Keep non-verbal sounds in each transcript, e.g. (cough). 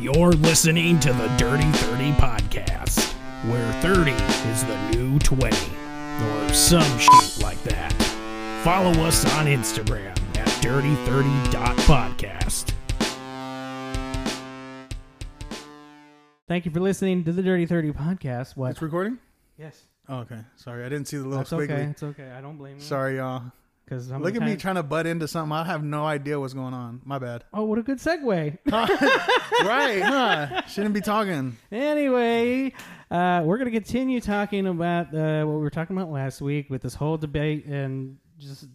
You're listening to the Dirty 30 podcast, where 30 is the new 20, or some shit like that. Follow us on Instagram at dirty30.podcast. Thank you for listening to the Dirty 30 podcast. What? It's recording? yes. Oh, okay. Sorry, I didn't see the little That's squiggly. okay. It's okay. I don't blame you. Sorry, y'all. Because Look at me trying to butt into something. I have no idea what's going on. My bad. Oh, what a good segue. (laughs) right, huh? Shouldn't be talking. anyway, uh, we're going to continue talking about uh, what we were talking about last week with this whole debate and just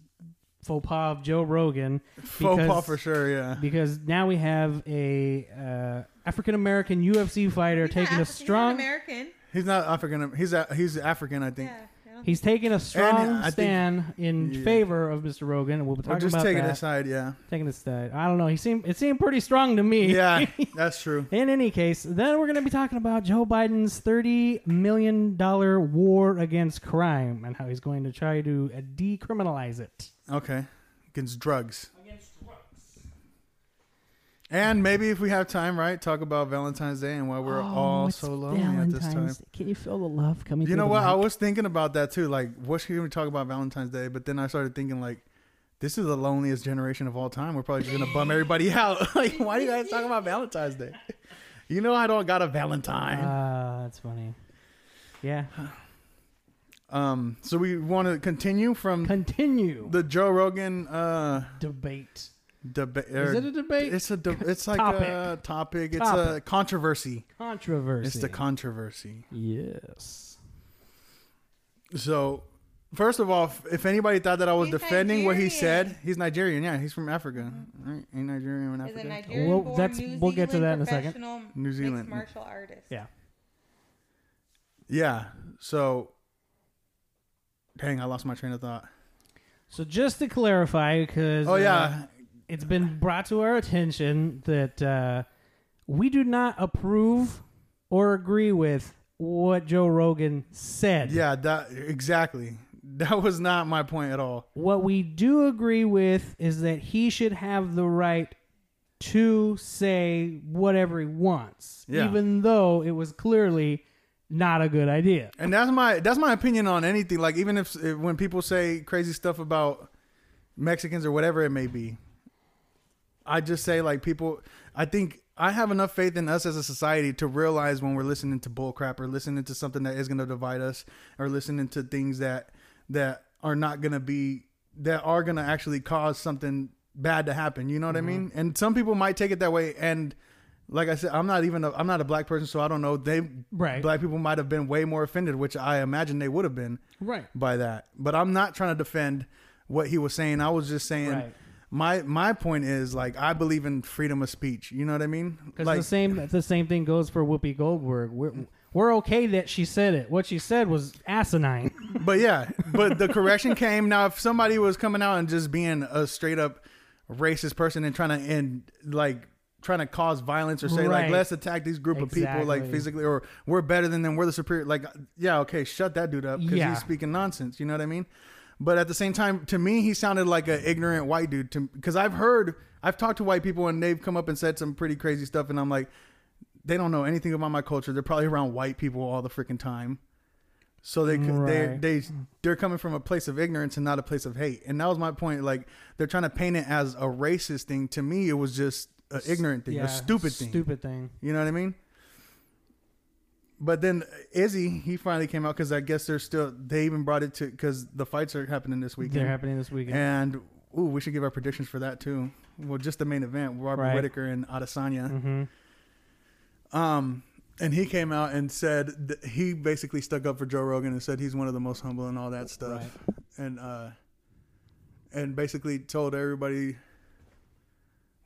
faux pas of Joe Rogan. Faux Because- pas for sure, yeah. Because now we have a uh, African American UFC fighter taking a strong. American. He's not African. American he's a, he's African, I think. Yeah. I don't He's taking a strong I think- stand in yeah. favor of Mr. Rogan, and we'll be Or talking just about take it that. aside, yeah. Taking a stand. I don't know. He seemed it seemed pretty strong to me. Yeah, (laughs) that's true. In any case, then we're going to be talking about Joe Biden's $30 million war against crime and how he's going to try to uh, decriminalize it. Okay. Against drugs. And maybe if we have time, right, talk about Valentine's Day and why we're all Oh, it's so lonely at this time. Day. Can you feel the love coming You know what? I was thinking about that too. Like, what should we talk about Valentine's Day? But then I started thinking, like, this is the loneliest generation of all time. We're probably just gonna bum everybody (laughs) out. (laughs) like, why do you guys talk about Valentine's Day? (laughs) You know, I don't got a Valentine. Ah, that's funny. Yeah. (sighs) um, so we want to continue from Continue the Joe Rogan uh debate. Debate. Is it er, a debate? It's a. De- (laughs) it's like Topic. a topic. It's a controversy. Controversy. It's the controversy. yes. So, first of all, if- if anybody thought that I was He's defending what he Nigerian. said, he's Nigerian. Yeah, he's from Africa. Right? Ain't Nigerian in Is a Africa? Nigerian Well, born that's- New we'll get to that in a second. professional New mixed Zealand. martial artist. Yeah. Yeah. So, dang, I lost my train of thought. So just to clarify, because Oh yeah, uh, it's been brought to our attention that uh, we do not approve or agree with what Joe Rogan said. yeah. That exactly. That was not my point at all. What we do agree with is that he should have the right to say whatever he wants, Yeah. even though it was clearly not a good idea. And that's my that's my opinion on anything. Like even if, if when people say crazy stuff about Mexicans or whatever it may be, I just say like people. I think I have enough faith in us as a society to realize when we're listening to bullcrap or listening to something that is going to divide us or listening to things that that are not going to be that are going to actually cause something bad to happen. You know what I mm-hmm. mean? And some people might take it that way and. Like I said, I'm not even a, I'm not a black person, so I don't know. They Right. black people might have been way more offended, which I imagine they would have been Right. by that. But I'm not trying to defend what he was saying. I was just saying Right. My my point is like I believe in freedom of speech. You know what I mean? Because Like the same the same thing goes for Whoopi Goldberg. We're we're okay that she said it. What she said was asinine. (laughs) but yeah, but the correction came now if somebody was coming out and just being a straight up racist person and trying to end like trying to cause violence or say Right. like let's attack these group of people like physically or we're better than them we're the superior like yeah okay shut that dude up because Yeah. he's speaking nonsense you know what i mean but at the same time to me he sounded like an ignorant white dude to because i've heard i've talked to white people and they've come up and said some pretty crazy stuff and i'm like they don't know anything about my culture they're probably around white people all the freaking time so they Right. they they they're coming from a place of ignorance and not a place of hate and that was my point like they're trying to paint it as a racist thing to me it was just an ignorant thing Yeah, a stupid thing Stupid thing. you know what I mean? But then Izzy, he finally came out because I guess they're still. They even brought it to because the fights are happening this weekend. They're happening this weekend. And ooh, we should give our predictions for that too. Well, just the main event, Robert Right. Whitaker and Adesanya. hmm Um, and he came out and said he basically stuck up for Joe Rogan and said he's one of the most humble and all that stuff, and uh, and basically told everybody.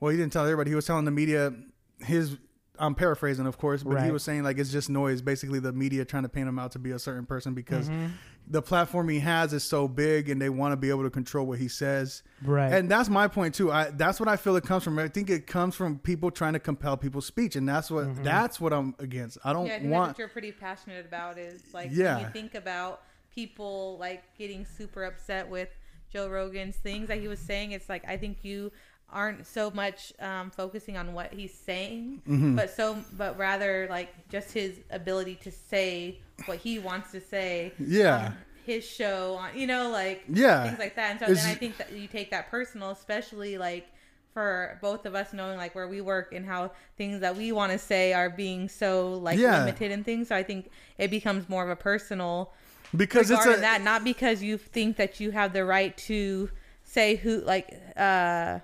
Well, he didn't tell everybody. He was telling the media his. I'm paraphrasing, of course, but he was saying like it's just noise. Basically, the media trying to paint him out to be a certain person because Mm-hmm. the platform he has is so big, and they want to be able to control what he says. Right. And that's my point too. I that's what I feel it comes from. I think it comes from people trying to compel people's speech, and that's what Mm-hmm. that's what I'm against. I don't Yeah, I think that's want. what you're pretty passionate about is like Yeah. when you think about people like getting super upset with Joe Rogan's things that he was saying. It's like I think you aren't so much um, focusing on what he's saying, Mm-hmm. but so but rather like just his ability to say what he wants to say. Yeah. on his show on you know like Yeah. things like that. And so It's- then I think that you take that personal, especially like for both of us knowing like where we work and how things that we want to say are being so like Yeah. limited and things. So I think it becomes more of a personal because it's a that, not because you think that you have the right to say who like uh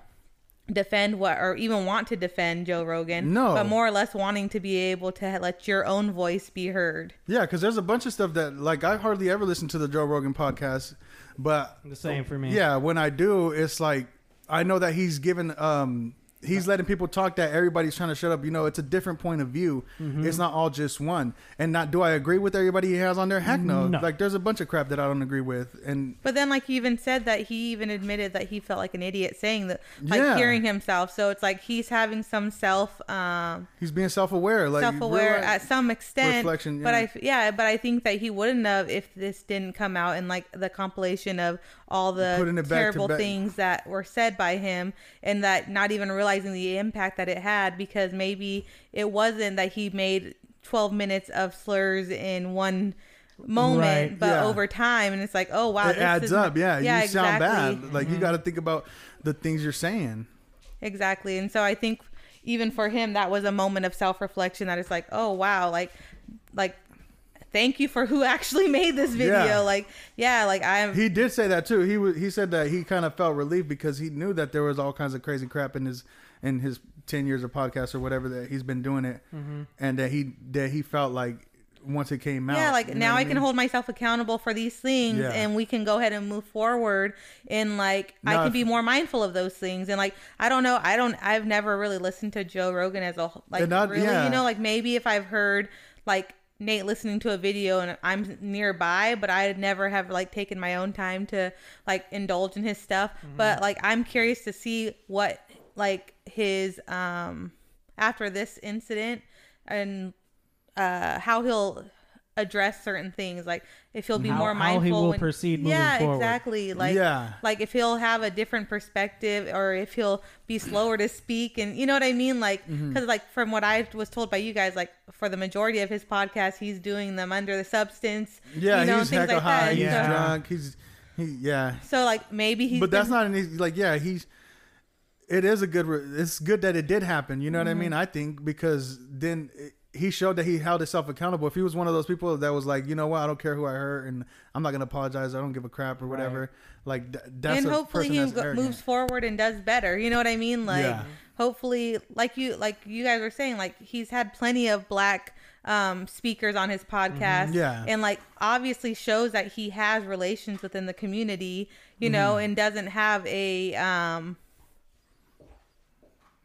defend what or even want to defend Joe Rogan. No. But more or less wanting to be able to let your own voice be heard. yeah, because there's a bunch of stuff that like I hardly ever listen to the Joe Rogan podcast, but The same for me. yeah, when I do, it's like I know that he's given um he's letting people talk that everybody's trying to shut up. You know, it's a different point of view. Mm-hmm. It's not all just one. And not do I agree with everybody he has on there? Heck no. No. Like there's a bunch of crap that I don't agree with, and But then, like, he even said that he even admitted that he felt like an idiot saying that, like, Yeah. hearing himself. So it's like he's having some self, um, he's being self aware. Like self aware realize- at some extent. reflection, But I yeah, but I think that he wouldn't have if this didn't come out in like the compilation of all the it back to terrible things that were said by him, and that not even realizing the impact that it had because maybe it wasn't that he made 12 minutes of slurs in one moment Right, but yeah. over time and it's like oh wow it this adds is- up. Yeah, yeah you sound exactly. bad. Like you mm-hmm. got to think about the things you're saying. Exactly. And so I think even for him that was a moment of self-reflection that it's like, "Oh wow, like like thank you for who actually (laughs) made this video." Yeah. Like, yeah, like I'm He did say that too. He was he said that he kind of felt relief because he knew that there was all kinds of crazy crap in his in his ten years of podcast or whatever that he's been doing it, Mm-hmm. and that he that he felt like once it came out. yeah, like you know now what I can hold myself accountable for these things Yeah. and we can go ahead and move forward and like I can if- be more mindful of those things and like I don't know, I don't I've never really listened to Joe Rogan as a wh- like not- really, yeah. you know, like maybe if I've heard like Nate listening to a video and I'm nearby, but I never have like taken my own time to like indulge in his stuff. Mm-hmm. But like I'm curious to see what like his um after this incident and uh how he'll address certain things like if he'll be How- more how mindful he will when- proceed moving yeah forward. exactly like Yeah. like if he'll have a different perspective or if he'll be slower to speak and you know what i mean like Mm-hmm. because like from what i was told by you guys like for the majority of his podcast he's doing them under the substance Yeah, you know, he's things like high. that. He's Yeah. so, drunk. He's he yeah. so like maybe he's but that's been- not an easy like yeah he's it is a good re- it's good that it did happen you know what i Mm-hmm. mean i think because then it, he showed that he held himself accountable if he was one of those people that was like you know what i don't care who i hurt and i'm not gonna apologize i don't give a crap or whatever like th- that's and a hopefully he go- moves forward and does better you know what i mean like Yeah. hopefully like you like you guys were saying like he's had plenty of black um speakers on his podcast Mm-hmm. Yeah. and like obviously shows that he has relations within the community you know Mm-hmm. and doesn't have a um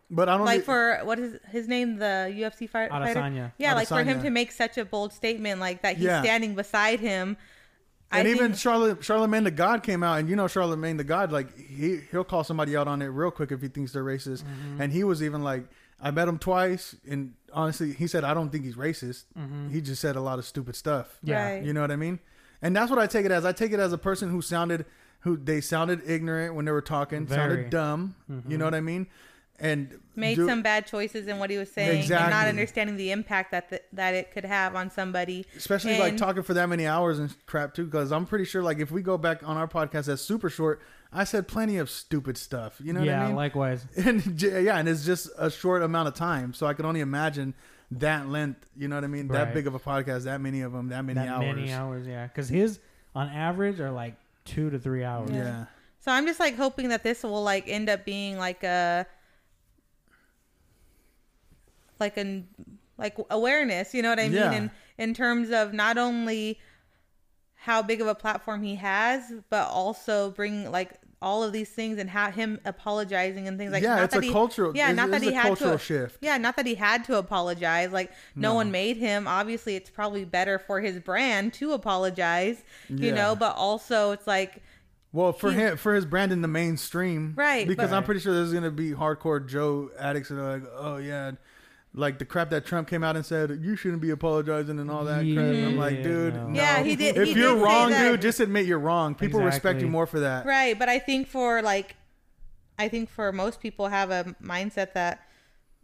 but i don't like thi- for what is his name the ufc fight, fighter Adesanya. yeah like for him to make such a bold statement like that he's Yeah. standing beside him and I even think, Charlotte, Charlemagne the God came out, and you know Charlemagne the God, like he he'll call somebody out on it real quick if he thinks they're racist. Mm-hmm. And he was even like, I met him twice, and honestly, he said I don't think he's racist. He just said a lot of stupid stuff. Yeah. Mm-hmm. Right. You know what I mean? And that's what I take it as. I take it as a person who sounded, who they sounded ignorant when they were talking, Very. sounded dumb. You know what I mean? And made do- some bad choices in what he was saying and not understanding the impact that the, that it could have on somebody especially like talking for that many hours and crap too. Because I'm pretty sure, like, if we go back on our podcast that's super short, I said plenty of stupid stuff. You know what yeah, I mean? likewise. (laughs) and yeah, and it's just a short amount of time, so I can only imagine that length. You know what I mean? Right. That big of a podcast, that many of them, that many that hours. many hours, yeah. Because his on average are like two to three hours. Yeah. so i'm just like hoping that this will like end up being like a like an like awareness you know what i mean Yeah. in in terms of not only how big of a platform he has but also bring like all of these things and have him apologizing and things like Yeah, not it's that a he- cultural- yeah it's- not that he had cultural to shift. yeah not that he had to apologize like no, No. one made him obviously it's probably better for his brand to apologize you Yeah. know but also it's like Well, for He- him, for his brand in the mainstream, Right, Because but- I'm pretty sure there's gonna be hardcore Joe addicts that are like, oh yeah, like the crap that Trump came out and said you shouldn't be apologizing and all that crap. And I'm like, Yeah, dude, no. no. Yeah, he did- If he you're did wrong, dude, just admit you're wrong. People respect you more for that. Right, but I think for like, I think for most people have a mindset that,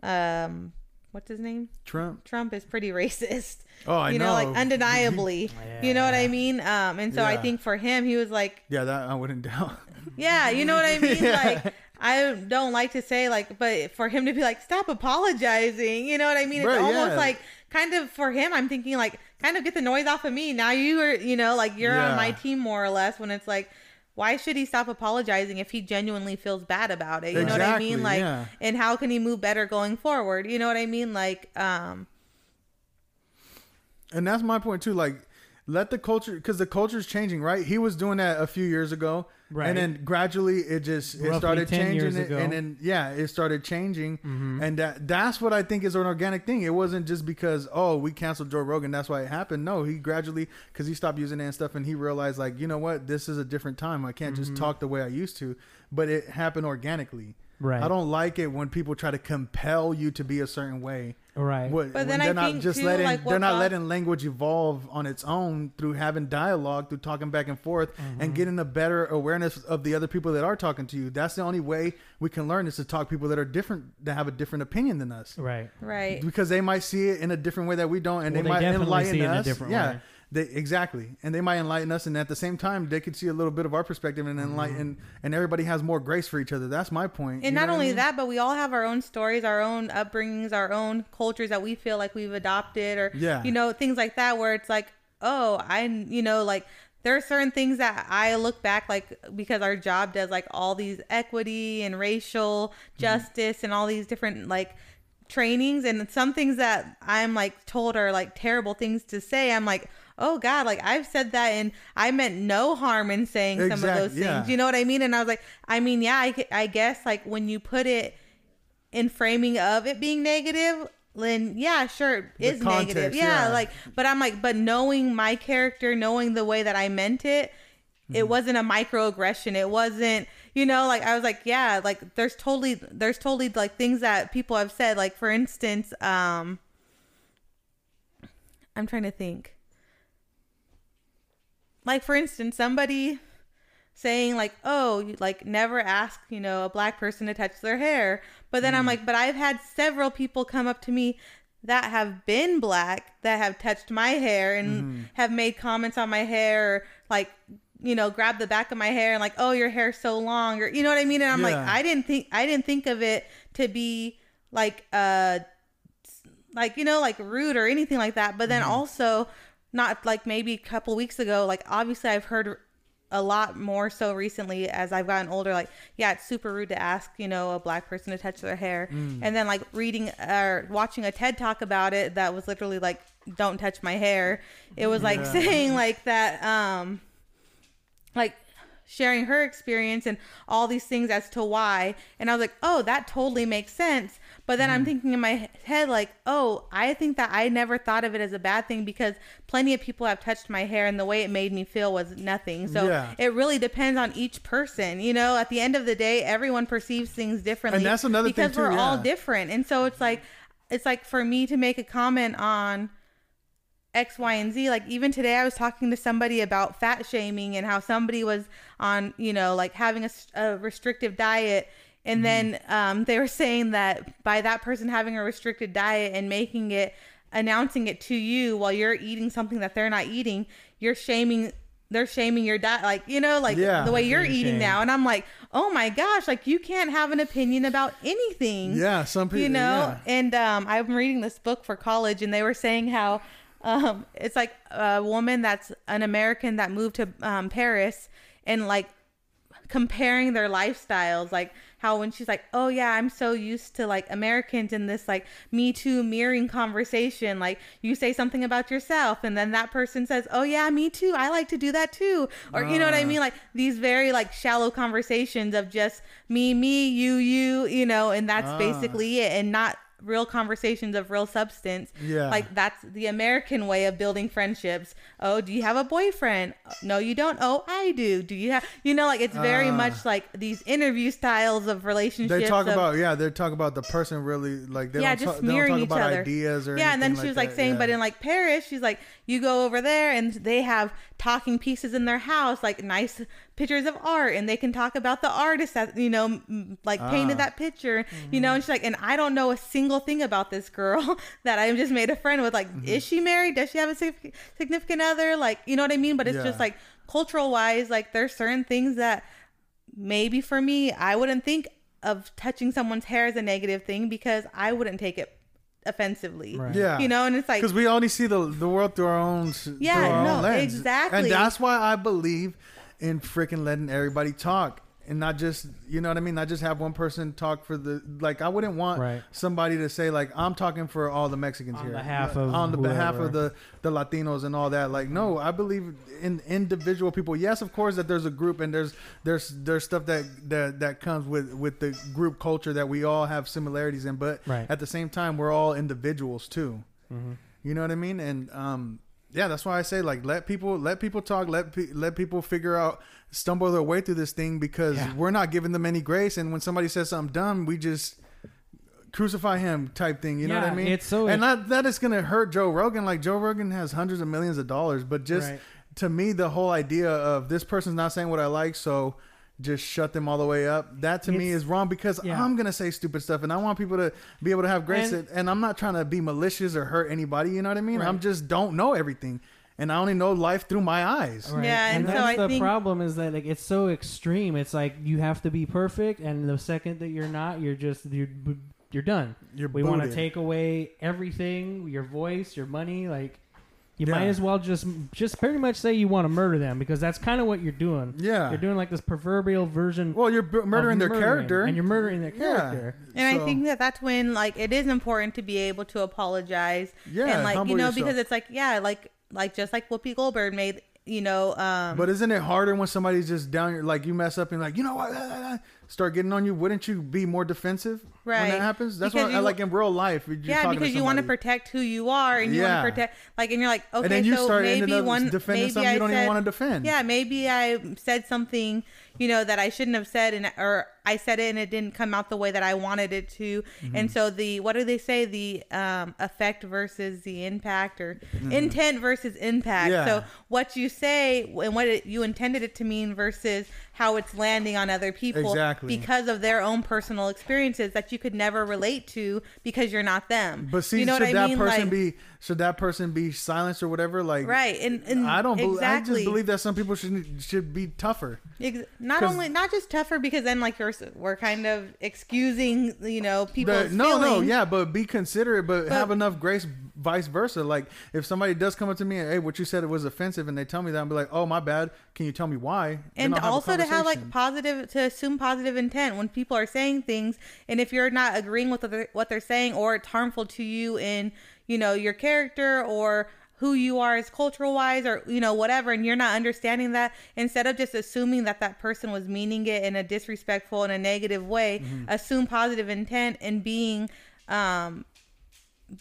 um, what's his name? Trump. Trump is pretty racist. Oh, I you know, know. like undeniably. (laughs) You know what I mean? Um, and so I think for him, he was like, Yeah, that I wouldn't (laughs) doubt. yeah, you know what I mean? (laughs) Yeah. Like, I don't like to say like, but for him to be like, stop apologizing. You know what I mean? It's Right, almost yeah. like kind of for him. I'm thinking like, kind of get the noise off of me. Now you are, you know, like you're on my team more or less. When it's like. Why should he stop apologizing if he genuinely feels bad about it? You know what I mean? Like, yeah. and how can he move better going forward? You know what I mean? Like, um, And that's my point too. Like, let the culture, because the culture's changing, right? He was doing that a few years ago, Right. and then gradually it just it Roughly started changing, it. Mm-hmm. and then yeah, it started changing, and that that's what I think is an organic thing. It wasn't just because oh we canceled Joe Rogan, that's why it happened. No, he gradually because he stopped using it and stuff, and he realized like you know what, this is a different time. I can't Mm-hmm. just talk the way I used to, but it happened organically. Right. I don't like it when people try to compel you to be a certain way. Right. What, But then I they're not think, just too, letting like, they're not Bob- letting language evolve on its own through having dialogue, through talking back and forth, Mm-hmm. and getting a better awareness of the other people that are talking to you. That's the only way we can learn is to talk to people that are different, that have a different opinion than us, Right. right. because they might see it in a different way that we don't, and Well, they, they might definitely enlighten see it in a us. different yeah. way. They, exactly, and they might enlighten us, and at the same time, they could see a little bit of our perspective and Mm-hmm. enlighten, and everybody has more grace for each other. That's my point. And You not what I only mean? that, but we all have our own stories, our own upbringings, our own cultures that we feel like we've adopted, or Yeah. you know, things like that. Where it's like, oh, I, you know, like there are certain things that I look back like because our job does like all these equity and racial Mm-hmm. justice and all these different like trainings and some things that I'm like told are like terrible things to say. I'm like, oh God, like I've said that and I meant no harm in saying some of those things. yeah. You know what I mean? And I was like, I mean, yeah, I, I guess like when you put it in framing of it being negative, then yeah, sure, it The is negative. Yeah, yeah. like, but I'm like, but knowing my character, knowing the way that I meant it, Mm-hmm. it wasn't a microaggression. It wasn't, you know, like I was like, yeah, like there's totally, there's totally like things that people have said. Like for instance, um, I'm trying to think. Like for instance, somebody saying like, "Oh, you like never ask, you know, a black person to touch their hair." But then I'm mm. like, "But I've had several people come up to me that have been black that have touched my hair and mm-hmm. have made comments on my hair or like you know, grab the back of my hair and like, "Oh, your hair's so long." Or you know what I mean? And I'm like, "I didn't think I didn't think of it to be like uh like you know like rude or anything like that but then mm-hmm. also not like maybe a couple weeks ago like obviously i've heard a lot more so recently as i've gotten older like yeah it's super rude to ask you know a black person to touch their hair. And then like reading or watching a ted talk about it that was literally like don't touch my hair. It was like Yeah. (laughs) saying like that um like sharing her experience and all these things as to why. And i was like oh that totally makes sense but then Mm-hmm. i'm thinking in my head like oh i think that i never thought of it as a bad thing because plenty of people have touched my hair and the way it made me feel was nothing so Yeah. it really depends on each person you know at the end of the day everyone perceives things differently And that's another thing because we're too, all different and so it's like it's like for me to make a comment on X, Y, and Z. Like even today, I was talking to somebody about fat shaming and how somebody was on, you know, like having a restrictive diet. And then um, they were saying that by that person having a restricted diet and making it, announcing it to you while you're eating something that they're not eating, you're shaming. They're shaming your diet, like you know, like Yeah. the way you're eating shamed. now. And I'm like, oh my gosh, like you can't have an opinion about anything Yeah, some people. you know yeah. and um i'm reading this book for college and they were saying how um it's like a woman that's an american that moved to um paris and like comparing their lifestyles like how when she's like oh yeah i'm so used to like americans in this like me too mirroring conversation like you say something about yourself and then that person says oh yeah me too i like to do that too or you know what i Ah. mean like these very like shallow conversations of just me me you you you know and that's Ah. basically it and not real conversations of real substance. Yeah. Like that's the American way of building friendships. Oh, do you have a boyfriend? No, you don't. Oh, I do. Do you have? You know, like it's very Ah. much like these interview styles of relationships. They talk of- about yeah, they talk about the person really like they yeah, don't, just talk, they don't mirroring talk each about other. ideas or yeah, and then she was like saying, yeah. but in like Paris, she's like, you go over there and they have talking pieces in their house, like nice pictures of art, and they can talk about the artist that you know, like painted Ah. that picture, you know. And she's like, and I don't know a single thing about this girl (laughs) that I have just made a friend with. Like, Mm-hmm. is she married? Does she have a significant other? Like, you know what I mean? But it's Yeah. just like cultural wise, like there's certain things that maybe for me, I wouldn't think of touching someone's hair as a negative thing because I wouldn't take it offensively. Right. yeah, You know, and it's like, because we only see the the world through our own Yeah, through our no, own lens. exactly. and that's why I believe in freaking letting everybody talk and not just you know what I mean. Not just have one person talk for the like. I wouldn't want Right. somebody to say like I'm talking for all the Mexicans On here behalf of on the behalf of the the Latinos and all that. Like no, I believe in individual people. Yes, of course that there's a group and there's there's there's stuff that that that comes with with the group culture that we all have similarities in. But Right. at the same time, we're all individuals too. Mm-hmm. You know what I mean? And um, yeah, that's why I say like let people let people talk, let pe- let people figure out stumble their way through this thing because Yeah. we're not giving them any grace. And when somebody says something dumb, we just crucify him type thing. You know what I Yeah, mean? it's so- and that that is gonna hurt Joe Rogan. Like Joe Rogan has hundreds of millions of dollars, but just Right. to me, the whole idea of this person's not saying what I like, so. Just shut them all the way up. That to me is wrong because yeah. I'm gonna say stupid stuff, and I want people to be able to have grace. And- And, and I'm not trying to be malicious or hurt anybody. You know what I mean? Right. I'm just don't know everything, and I only know life through my eyes. Right. Yeah, and so that's I the think- problem is that like it's so extreme. It's like you have to be perfect, and the second that you're not, you're just you're you're done. You're we want to take away everything, your voice, your money. Like you Yeah. might as well just just pretty much say you want to murder them because that's kind of what you're doing. Yeah. you're doing like this proverbial version. Well, you're b- murdering their character, and you're murdering their Yeah. character. and So- I think that that's when like it is important to be able to apologize. Yeah, and like you know yourself. because it's like yeah, like like just like Whoopi Goldberg made you know um But isn't it harder when somebody's just down your like you mess up and like you know what (laughs) start getting on you? Wouldn't you be more defensive right. when that happens? That's Because what I you- like in real life. yeah, talking because you want to protect who you are, and you Yeah. want to protect, like, and you're like, okay, and then you so start maybe one, defending maybe something I you don't said, even want to defend. Yeah, maybe I said something, you know, that I shouldn't have said, and or I said it and it didn't come out the way that I wanted it to. Mm-hmm. And so the what do they say? The um, effect versus the impact, or intent versus impact. Mm-hmm. Yeah. So what you say and what it, you intended it to mean versus how it's landing on other people Exactly. because of their own personal experiences that you could never relate to because you're not them. But see, you know should what I that mean? person Like- be should that person be silenced or whatever? Like right? And, and I don't. bel I just believe that some people should should be tougher. Ex- not only not just tougher because then like you're we're kind of excusing you know people. No, no, yeah, but be considerate, but, But- have enough grace, vice versa. Like if somebody does come up to me and hey, what you said it was offensive, and they tell me that, I'm be like, oh my bad. Can you tell me why? And have also to have like positive to assume positive intent when people are saying things and if you're not agreeing with what they're, what they're saying or it's harmful to you in you know your character or who you are as cultural wise or you know whatever and you're not understanding that instead of just assuming that that person was meaning it in a disrespectful in a negative way Mm-hmm. assume positive intent and being um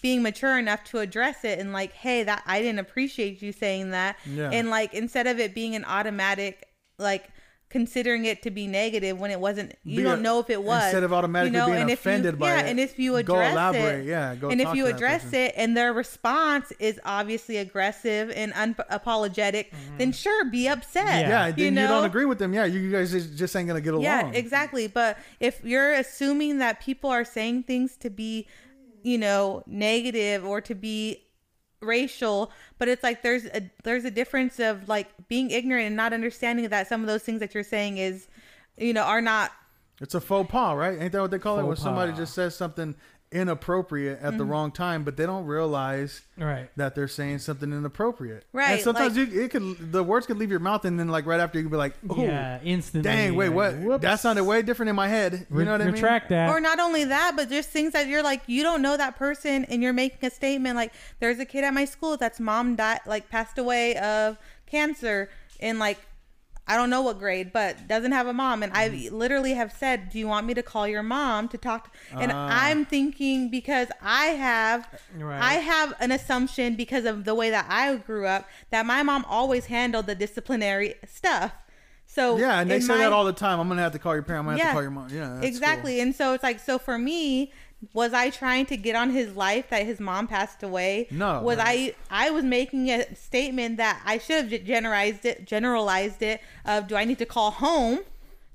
being mature enough to address it and like hey that i didn't appreciate you saying that Yeah. and like instead of it being an automatic like considering it to be negative when it wasn't you Be don't a- know if it was instead of automatically being and if you- offended by yeah, it, and if you go address elaborate, it yeah, go and if you address person. it and their response is obviously aggressive and unapologetic mm-hmm. then sure be upset Yeah. yeah, then you, know? don't agree with them. Yeah, you guys just, just ain't gonna get along. Yeah, exactly. But if you're assuming that people are saying things to be, you know, negative or to be racial, but it's like there's a there's a difference of like being ignorant and not understanding that some of those things that you're saying is, you know, are not It's a faux pas, right? Ain't that what they call it? When Faux somebody just says something inappropriate at the Mm-hmm. wrong time, but they don't realize Right. that they're saying something inappropriate. Right, And sometimes like- you it could the words could leave your mouth, and then like right after you could be like, "Oh, yeah, instantly. dang, wait, like, what? whoops. That sounded way different in my head." You Re- know what I mean? retract that. or not only that, but there's things that you're like you don't know that person and you're making a statement like there's a kid at my school that's mom died like passed away of cancer and like I don't know what grade, but doesn't have a mom. And I literally have said, Do you want me to call your mom to talk? To, and Ah. I'm thinking because I have, Right. I have an assumption because of the way that I grew up that my mom always handled the disciplinary stuff. So Yeah, and they say my- that all the time. I'm gonna have to call your parent. I'm gonna have Yeah. to call your mom. Yeah, exactly. And so it's like, so for me, was I trying to get on his life that his mom passed away? No. Was I? I was making a statement that I should have generalized it. Generalized it. Of do I need to call home?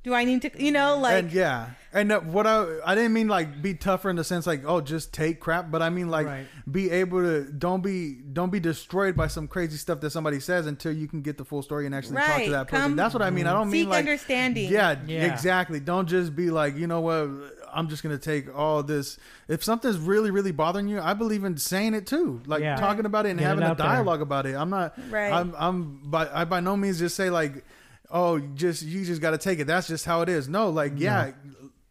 Do I need to? You know, like and yeah, and uh, what I I didn't mean like be tougher in the sense like oh just take crap, but I mean like Right. be able to don't be don't be destroyed by some crazy stuff that somebody says until you can get the full story and actually talk to that person. Come- That's what I mean. I don't mean like understanding. Yeah, Yeah. exactly. Don't just be like you know what I'm just gonna take all this. If something's really really bothering you, I believe in saying it too, like Yeah. talking about it and Get it having a out there. dialogue about it. I'm not. Right. I'm I'm by I by no means just say like, oh, just you just got to take it. That's just how it is. No, like yeah,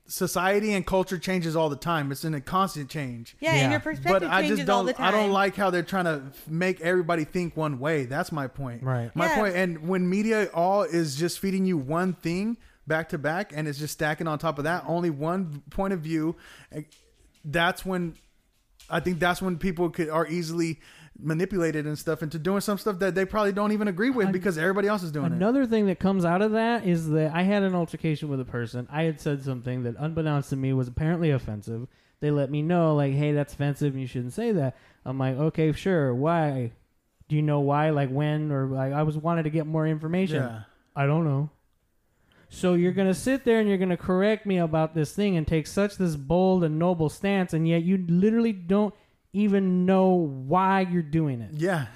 society and culture changes all the time. It's in a constant change. yeah, Yeah. and your perspective But perspective I just don't. the time. I don't like how they're trying to make everybody think one way. That's my point. Right. My Yeah. point. And when media all is just feeding you one thing back to back, and it's just stacking on top of that, only one point of view. That's when I think that's when people could are easily manipulated and stuff into doing some stuff that they probably don't even agree with because everybody else is doing it. Another thing that comes out of that is that I had an altercation with a person. I had said something that, unbeknownst to me, was apparently offensive. They let me know, like, "Hey, that's offensive, you shouldn't say that." I'm like, "Okay, sure. Why? Do you know why? Like when? Or like I was wanted to get more information. Yeah. I don't know." So you're gonna sit there and you're gonna correct me about this thing and take such this bold and noble stance, and yet you literally don't even know why you're doing it. Yeah.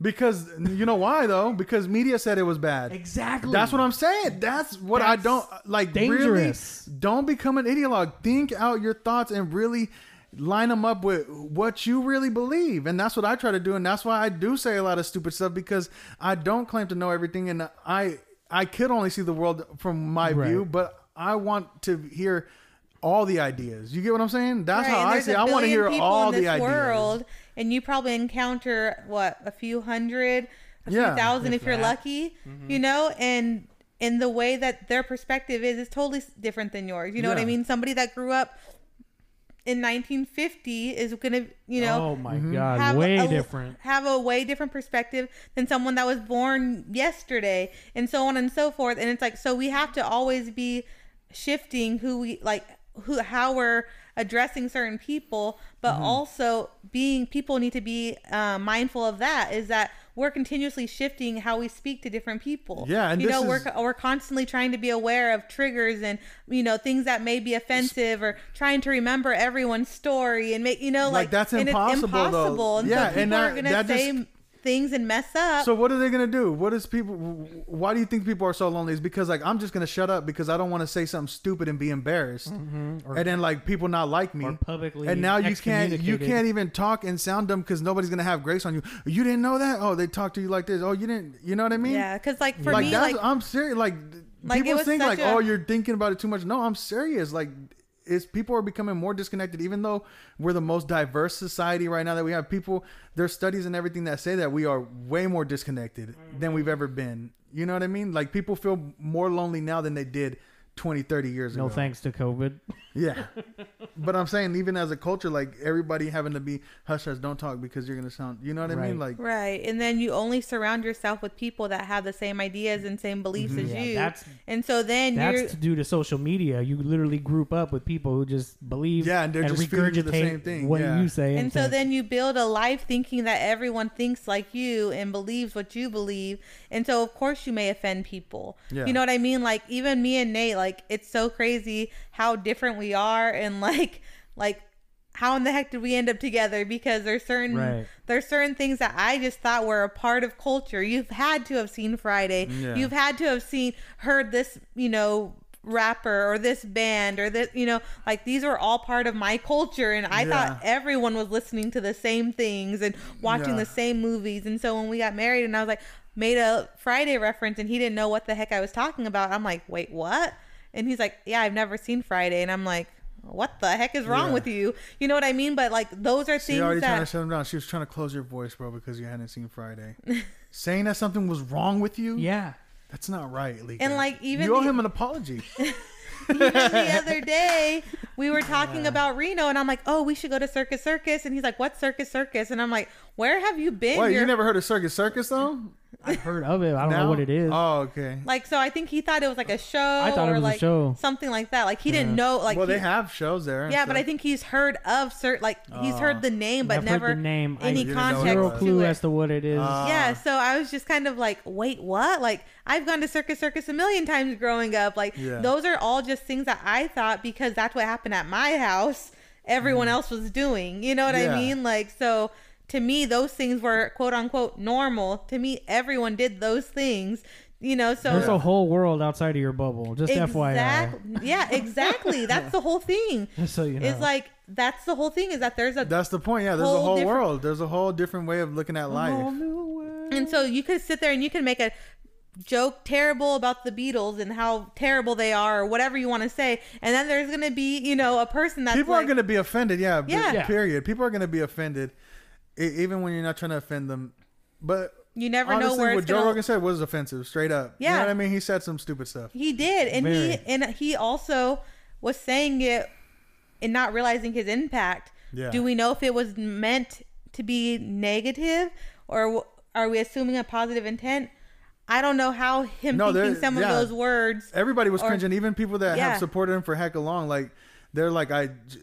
Because you know why though? Because media said it was bad. Exactly. That's what I'm saying. That's what I don't uh, like. dangerous. Really, don't become an ideologue. Think out your thoughts and really line them up with what you really believe. And that's what I try to do. And that's why I do say a lot of stupid stuff because I don't claim to know everything. And I I could only see the world from my Right. view, but I want to hear all the ideas. You get what I'm saying? That's Right, how and I there's see. I want to hear all in the ideas. world, and you probably encounter what a few hundred, a Yeah, few thousand if if you're that. lucky. Mm-hmm. You know, and in the way that their perspective is is totally different than yours. You know what I mean? Somebody that grew up in 1950 is gonna, you know, oh my god, have way a, different. have a way different perspective than someone that was born yesterday and so on and so forth and it's like so we have to always be shifting who we like who how we're addressing certain people but Mm-hmm. also being people need to be uh, mindful of that is that we're continuously shifting how we speak to different people. Yeah, and you know we're is- we're constantly trying to be aware of triggers and you know things that may be offensive or trying to remember everyone's story and make you know Like, like, that's impossible, impossible. And Yeah, so people and are that- gonna that say just- things and mess up So what are they gonna do? What is people? Why do you think people are so lonely? Is because like I'm just gonna shut up because I don't want to say something stupid and be embarrassed, mm-hmm. Or- and then like people not like me, or publicly and now you can't you can't even talk and sound dumb because nobody's gonna have grace on you. You didn't know that? Oh, they talk to you like this. Oh, you didn't. You know what I mean? yeah because like for like me that's like I'm serious. Like, Like, people think like, a- oh, you're thinking about it too much. No, I'm serious. Like, it's people are becoming more disconnected. Even though we're the most diverse society right now that we have, people there's studies and everything that say that we are way more disconnected than we've ever been. You know what I mean? Like people feel more lonely now than they did 20, 30 years ago. No ago. thanks to COVID. (laughs) Yeah. but I'm saying even as a culture, like everybody having to be hush hush, don't talk because you're gonna sound. You know what I mean? Like right and then you only surround yourself with people that have the same ideas and same beliefs mm-hmm. as Yeah, you that's- and so then you're That's due to social media. You literally group up with people who just believe Yeah, and they're just feeding you the same thing, what yeah. you say. and so think. then you build a life thinking that everyone thinks like you and believes what you believe and so of course you may offend people Yeah. you know what i mean like even me and nate like it's so crazy how different we are and (laughs) like like how in the heck did we end up together because there's certain Right. there's certain things that i just thought were a part of culture you've had to have seen friday Yeah. you've had to have seen heard this you know rapper or this band or this you know like these were all part of my culture and i Yeah. thought everyone was listening to the same things and watching Yeah. the same movies and so when we got married and i was like made a friday reference and he didn't know what the heck i was talking about i'm like wait what and he's like yeah i've never seen friday and i'm like what the heck is wrong Yeah. with you you know what i mean but like those are She things already trying to shut him down. She was trying to close your voice, bro, because you hadn't seen Friday. (laughs) Saying that something was wrong with you. yeah, That's not right, Lika. And, like, even you owe the- him an apology. (laughs) even the other day we were talking about Reno and I'm like, "Oh, we should go to Circus Circus." And he's like, "What Circus Circus?" And I'm like, "Where have you been?" Wait, You're- you never heard of Circus Circus though? I've heard of it. I don't know Now? what it is. Oh, okay. like so I think he thought it was like a show I thought it or was a like show. something like that. Like he didn't know like well, he- they have shows there. and Yeah, but I stuff. think he's heard of certain like he's Oh. heard the name but I've never heard the name. I any You didn't know it context zero was. clue to it. as to what it is. Uh, yeah, so I was just kind of like, wait, what? Like, I've gone to Circus Circus a million times growing up. Like, Yeah. those are all just things that I thought because that's what happened at my house, everyone else was doing. You know what. Yeah. I mean? Like, so to me, those things were quote unquote normal. To me, everyone did those things. You know, so There's a whole world outside of your bubble. Just FYI. Yeah, exactly. (laughs) That's the whole thing. (laughs) Just so you know. It's like that's the whole thing is that there's a that's the point. Yeah, there's a whole whole different- world. There's a whole different way of looking at life. And so you could sit there and you can make a joke terrible about the Beatles and how terrible they are or whatever you want to say. And then there's going to be, you know, a person that People like, are going to be offended. Yeah, b- Yeah. Yeah. Period. People are going to be offended, even when you're not trying to offend them. But you never honestly, know where what it's Joe going Rogan said was offensive, straight up. you Yeah. know what I mean. He said some stupid stuff. He did. And he and he also was saying it and not realizing his impact. Yeah. Do we know if it was meant to be negative or are we assuming a positive intent? I don't know how him No, thinking some yeah. of those words. Everybody was Or- cringing. Even people that Yeah. have supported him for heck along, like they're like, I j-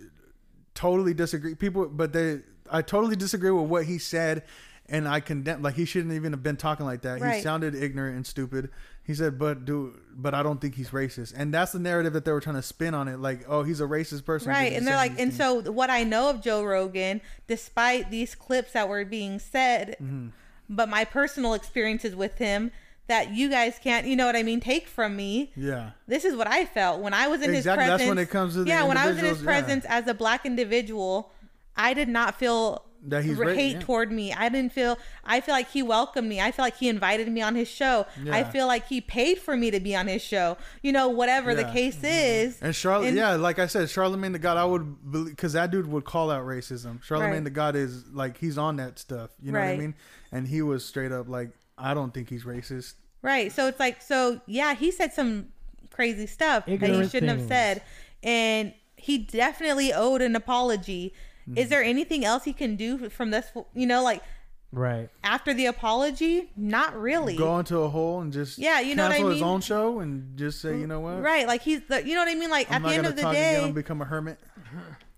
totally disagree. People, but they, I totally disagree with what he said, and I condemn. Like he shouldn't even have been talking like that. He sounded ignorant and stupid. He said, "But do, but I don't think he's racist," and that's the narrative that they were trying to spin on it. Like, oh, he's a racist person, Right. And they're like, and so what I know of Joe Rogan, despite these clips that were being said, Mm-hmm. but my personal experiences with him that you guys can't, you know what I mean, take from me. yeah, This is what I felt when I was in his presence. that's when it comes to the yeah, when I was in his individuals, yeah. presence as a black individual, I did not feel That he's r- ra- hate yeah. toward me. I didn't feel. I feel like he welcomed me. I feel like he invited me on his show. I feel like he paid for me to be on his show. You know, whatever the Yeah. case mm-hmm. is. And Charlotte, And- yeah, like I said, Charlemagne the God, I would because that dude would call out racism. Charlemagne Right. the God is like he's on that stuff. You know what I mean? And he was straight up like, I don't think he's racist. Right. So it's like, so yeah, he said some crazy stuff that he shouldn't have said. And he definitely owed an apology. Mm-hmm. Is there anything else he can do from this? You know, like right. after the apology? Not really. Go into a hole and just Yeah, you know what I cancel his mean? own show and just say, you know what? Right. Like he's the, you know what I mean? Like I'm at the end of the day, I'm become a hermit.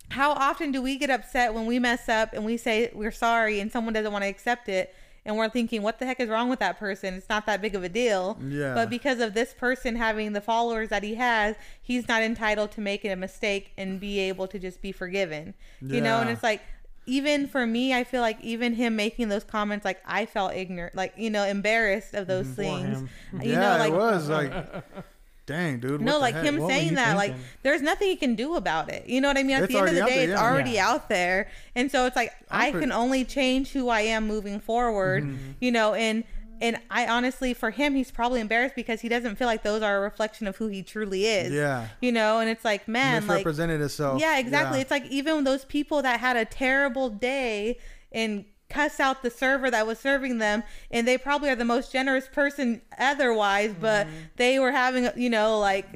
how often do we get upset when we mess up and we say we're sorry and someone doesn't want to accept it and we're thinking what the heck is wrong with that person it's not that big of a deal Yeah. but because of this person having the followers that he has he's not entitled to make a mistake and be able to just be forgiven Yeah. you know and it's like even for me i feel like even him making those comments like i felt ignorant like you know embarrassed of those things him. you yeah, know like it was like, (laughs) dang, dude. no, like heck? him What saying that, like there's nothing he can do about it. You know what I mean? At It's the end of the day, there, it's yeah. already Yeah. out there, and so it's like I'm I pretty- can only change who I am moving forward. Mm-hmm. You know, and and I honestly, for him, he's probably embarrassed because he doesn't feel like those are a reflection of who he truly is. Yeah. You know, and it's like, man, like misrepresented itself. yeah, exactly. Yeah. It's like even those people that had a terrible day and cuss out the server that was serving them and they probably are the most generous person otherwise but Mm-hmm. they were having you know like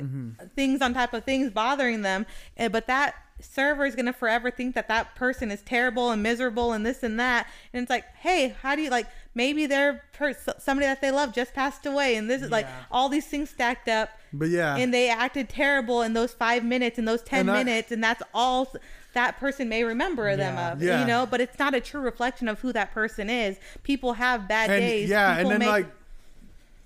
things on top of things bothering them and, but that server is going to forever think that that person is terrible and miserable and this and that and it's like hey how do you like maybe their per- somebody that they love just passed away and this is like all these things stacked up But yeah, and they acted terrible in those five minutes in those 10 And I- minutes and that's all that person may remember them Yeah. of Yeah. you know but it's not a true reflection of who that person is people have bad and days yeah, and People then make- like,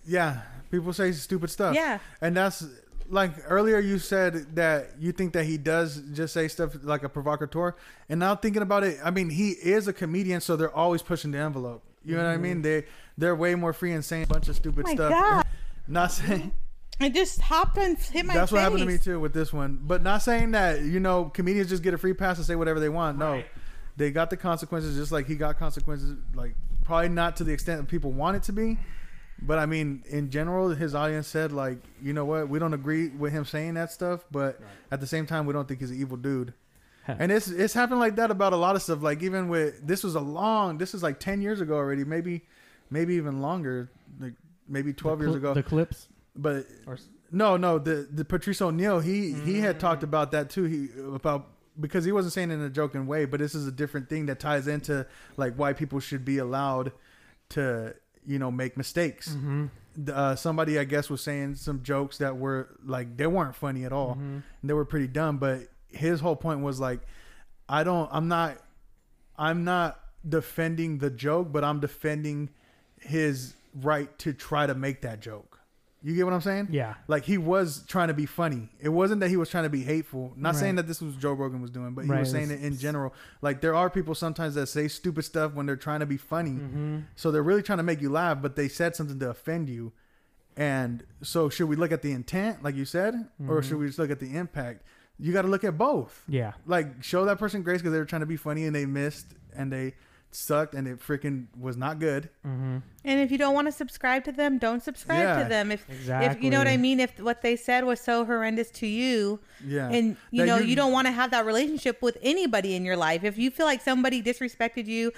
yeah, people say stupid stuff. Yeah. and that's like earlier you said that you think that he does just say stuff like a provocateur, and now thinking about it, I mean he is a comedian, so they're always pushing the envelope. You know what I mean? Mm-hmm. They they're way more free and saying a bunch of stupid Oh my stuff. God. (laughs) Not saying it just hopped and hit my face. that's what face. happened to me too with this one, but not saying that you know comedians just get a free pass to say whatever they want. No, Right. they got the consequences just like he got consequences. Like probably not to the extent that people want it to be, but I mean in general, his audience said like, you know what, we don't agree with him saying that stuff, but at the same time, we don't think he's an evil dude. Huh. And it's it's happened like that about a lot of stuff. Like even with this was a long, this is like ten years ago already, maybe maybe even longer. Like maybe 12 The years ago. The clips. But Or no, no, the the Patrice O'Neal, he he had Mm. talked about that too. He about because he wasn't saying it in a joking way, but this is a different thing that ties into like why people should be allowed to you know make mistakes. Mm-hmm. Uh, somebody I guess was saying some jokes that were like they weren't funny at all. Mm-hmm. They were pretty dumb, but his whole point was like, I don't, I'm not, I'm not defending the joke, but I'm defending his right to try to make that joke. You get what I'm saying? Yeah. Like he was trying to be funny. It wasn't that he was trying to be hateful. Not saying that this was Joe Rogan was doing, but he Right, was saying it in general. Like there are people sometimes that say stupid stuff when they're trying to be funny. Mm-hmm. So they're really trying to make you laugh, but they said something to offend you. And so should we look at the intent, like you said, or Mm-hmm. should we just look at the impact? You got to look at both. Yeah. Like show that person grace because they were trying to be funny and they missed and they sucked and it freaking was not good. Mm-hmm. And if you don't want to subscribe to them, don't subscribe Yeah, to them. If Exactly. if you know what I mean, if what they said was so horrendous to you, Yeah. and you That know you- you, don't want to have that relationship with anybody in your life. If you feel like somebody disrespected you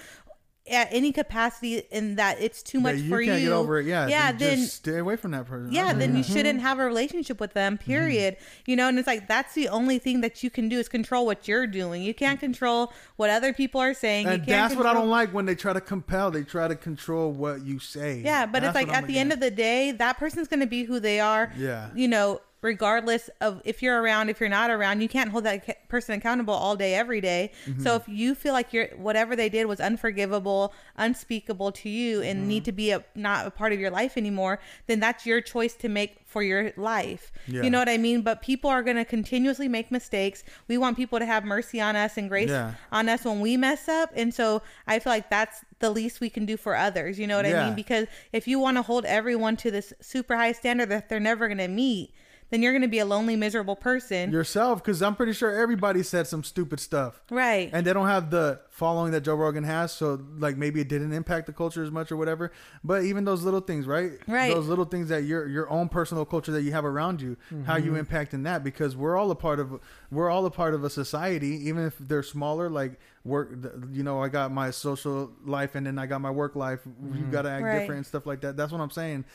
at any capacity in that it's too much that you for can't you, get over it. Yeah. yeah, then, stay away from that person. yeah, then you Mm-hmm. shouldn't have a relationship with them, period. You know, and it's like that's the only thing that you can do is control what you're doing. You can't control what other people are saying. And you can't that's what I don't like when they try to compel. They try to control what you say. Yeah, but it's like at the end of the day, that person's going to be who they are. Yeah. You know, regardless of if you're around, if you're not around, you can't hold that person accountable all day, every day. Mm-hmm. So if you feel like you're whatever they did was unforgivable, unspeakable to you, and Mm-hmm. need to be a not a part of your life anymore, then that's your choice to make for your life. Yeah. You know what I mean? But people are going to continuously make mistakes. We want people to have mercy on us and grace Yeah. on us when we mess up. And so I feel like that's the least we can do for others. You know what I mean? Because if you want to hold everyone to this super high standard that they're never going to meet, then you're going to be a lonely, miserable person. yourself, because I'm pretty sure everybody said some stupid stuff. right. and they don't have the following that Joe Rogan has, so like maybe it didn't impact the culture as much or whatever. But even those little things, right? Right. Those little things that your your own personal culture that you have around you, how Mm-hmm. you impact in that, because we're all a part of we're all a part of a society, even if they're smaller. Like work, you know, I got my social life and then I got my work life. You got to act Mm-hmm. Right. different and stuff like that. That's what I'm saying.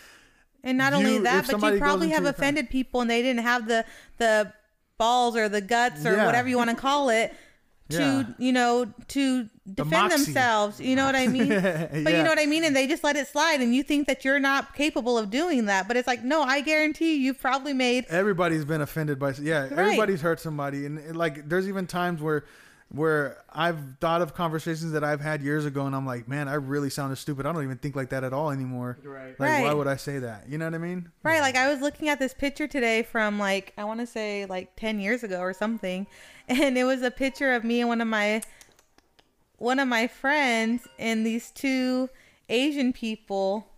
And not You- only that, but you probably have offended people and they didn't have the the balls or the guts or Yeah. whatever you want to call it to Yeah. you know to defend moxie. themselves. You know what I mean? (laughs) But Yeah. you know what I mean? And they just let it slide and you think that you're not capable of doing that. But it's like, no, I guarantee you, you've probably made everybody's been offended by yeah everybody's hurt somebody and, like there's even times where where i've thought of conversations that i've had years ago and i'm like man i really sounded stupid. I don't even think like that at all anymore. Right. like why would i say that? You know what i mean? Right, like I was looking at this picture today from like I want to say like 10 years ago or something, (laughs) and it was a picture of me and one of my one of my friends and these two Asian people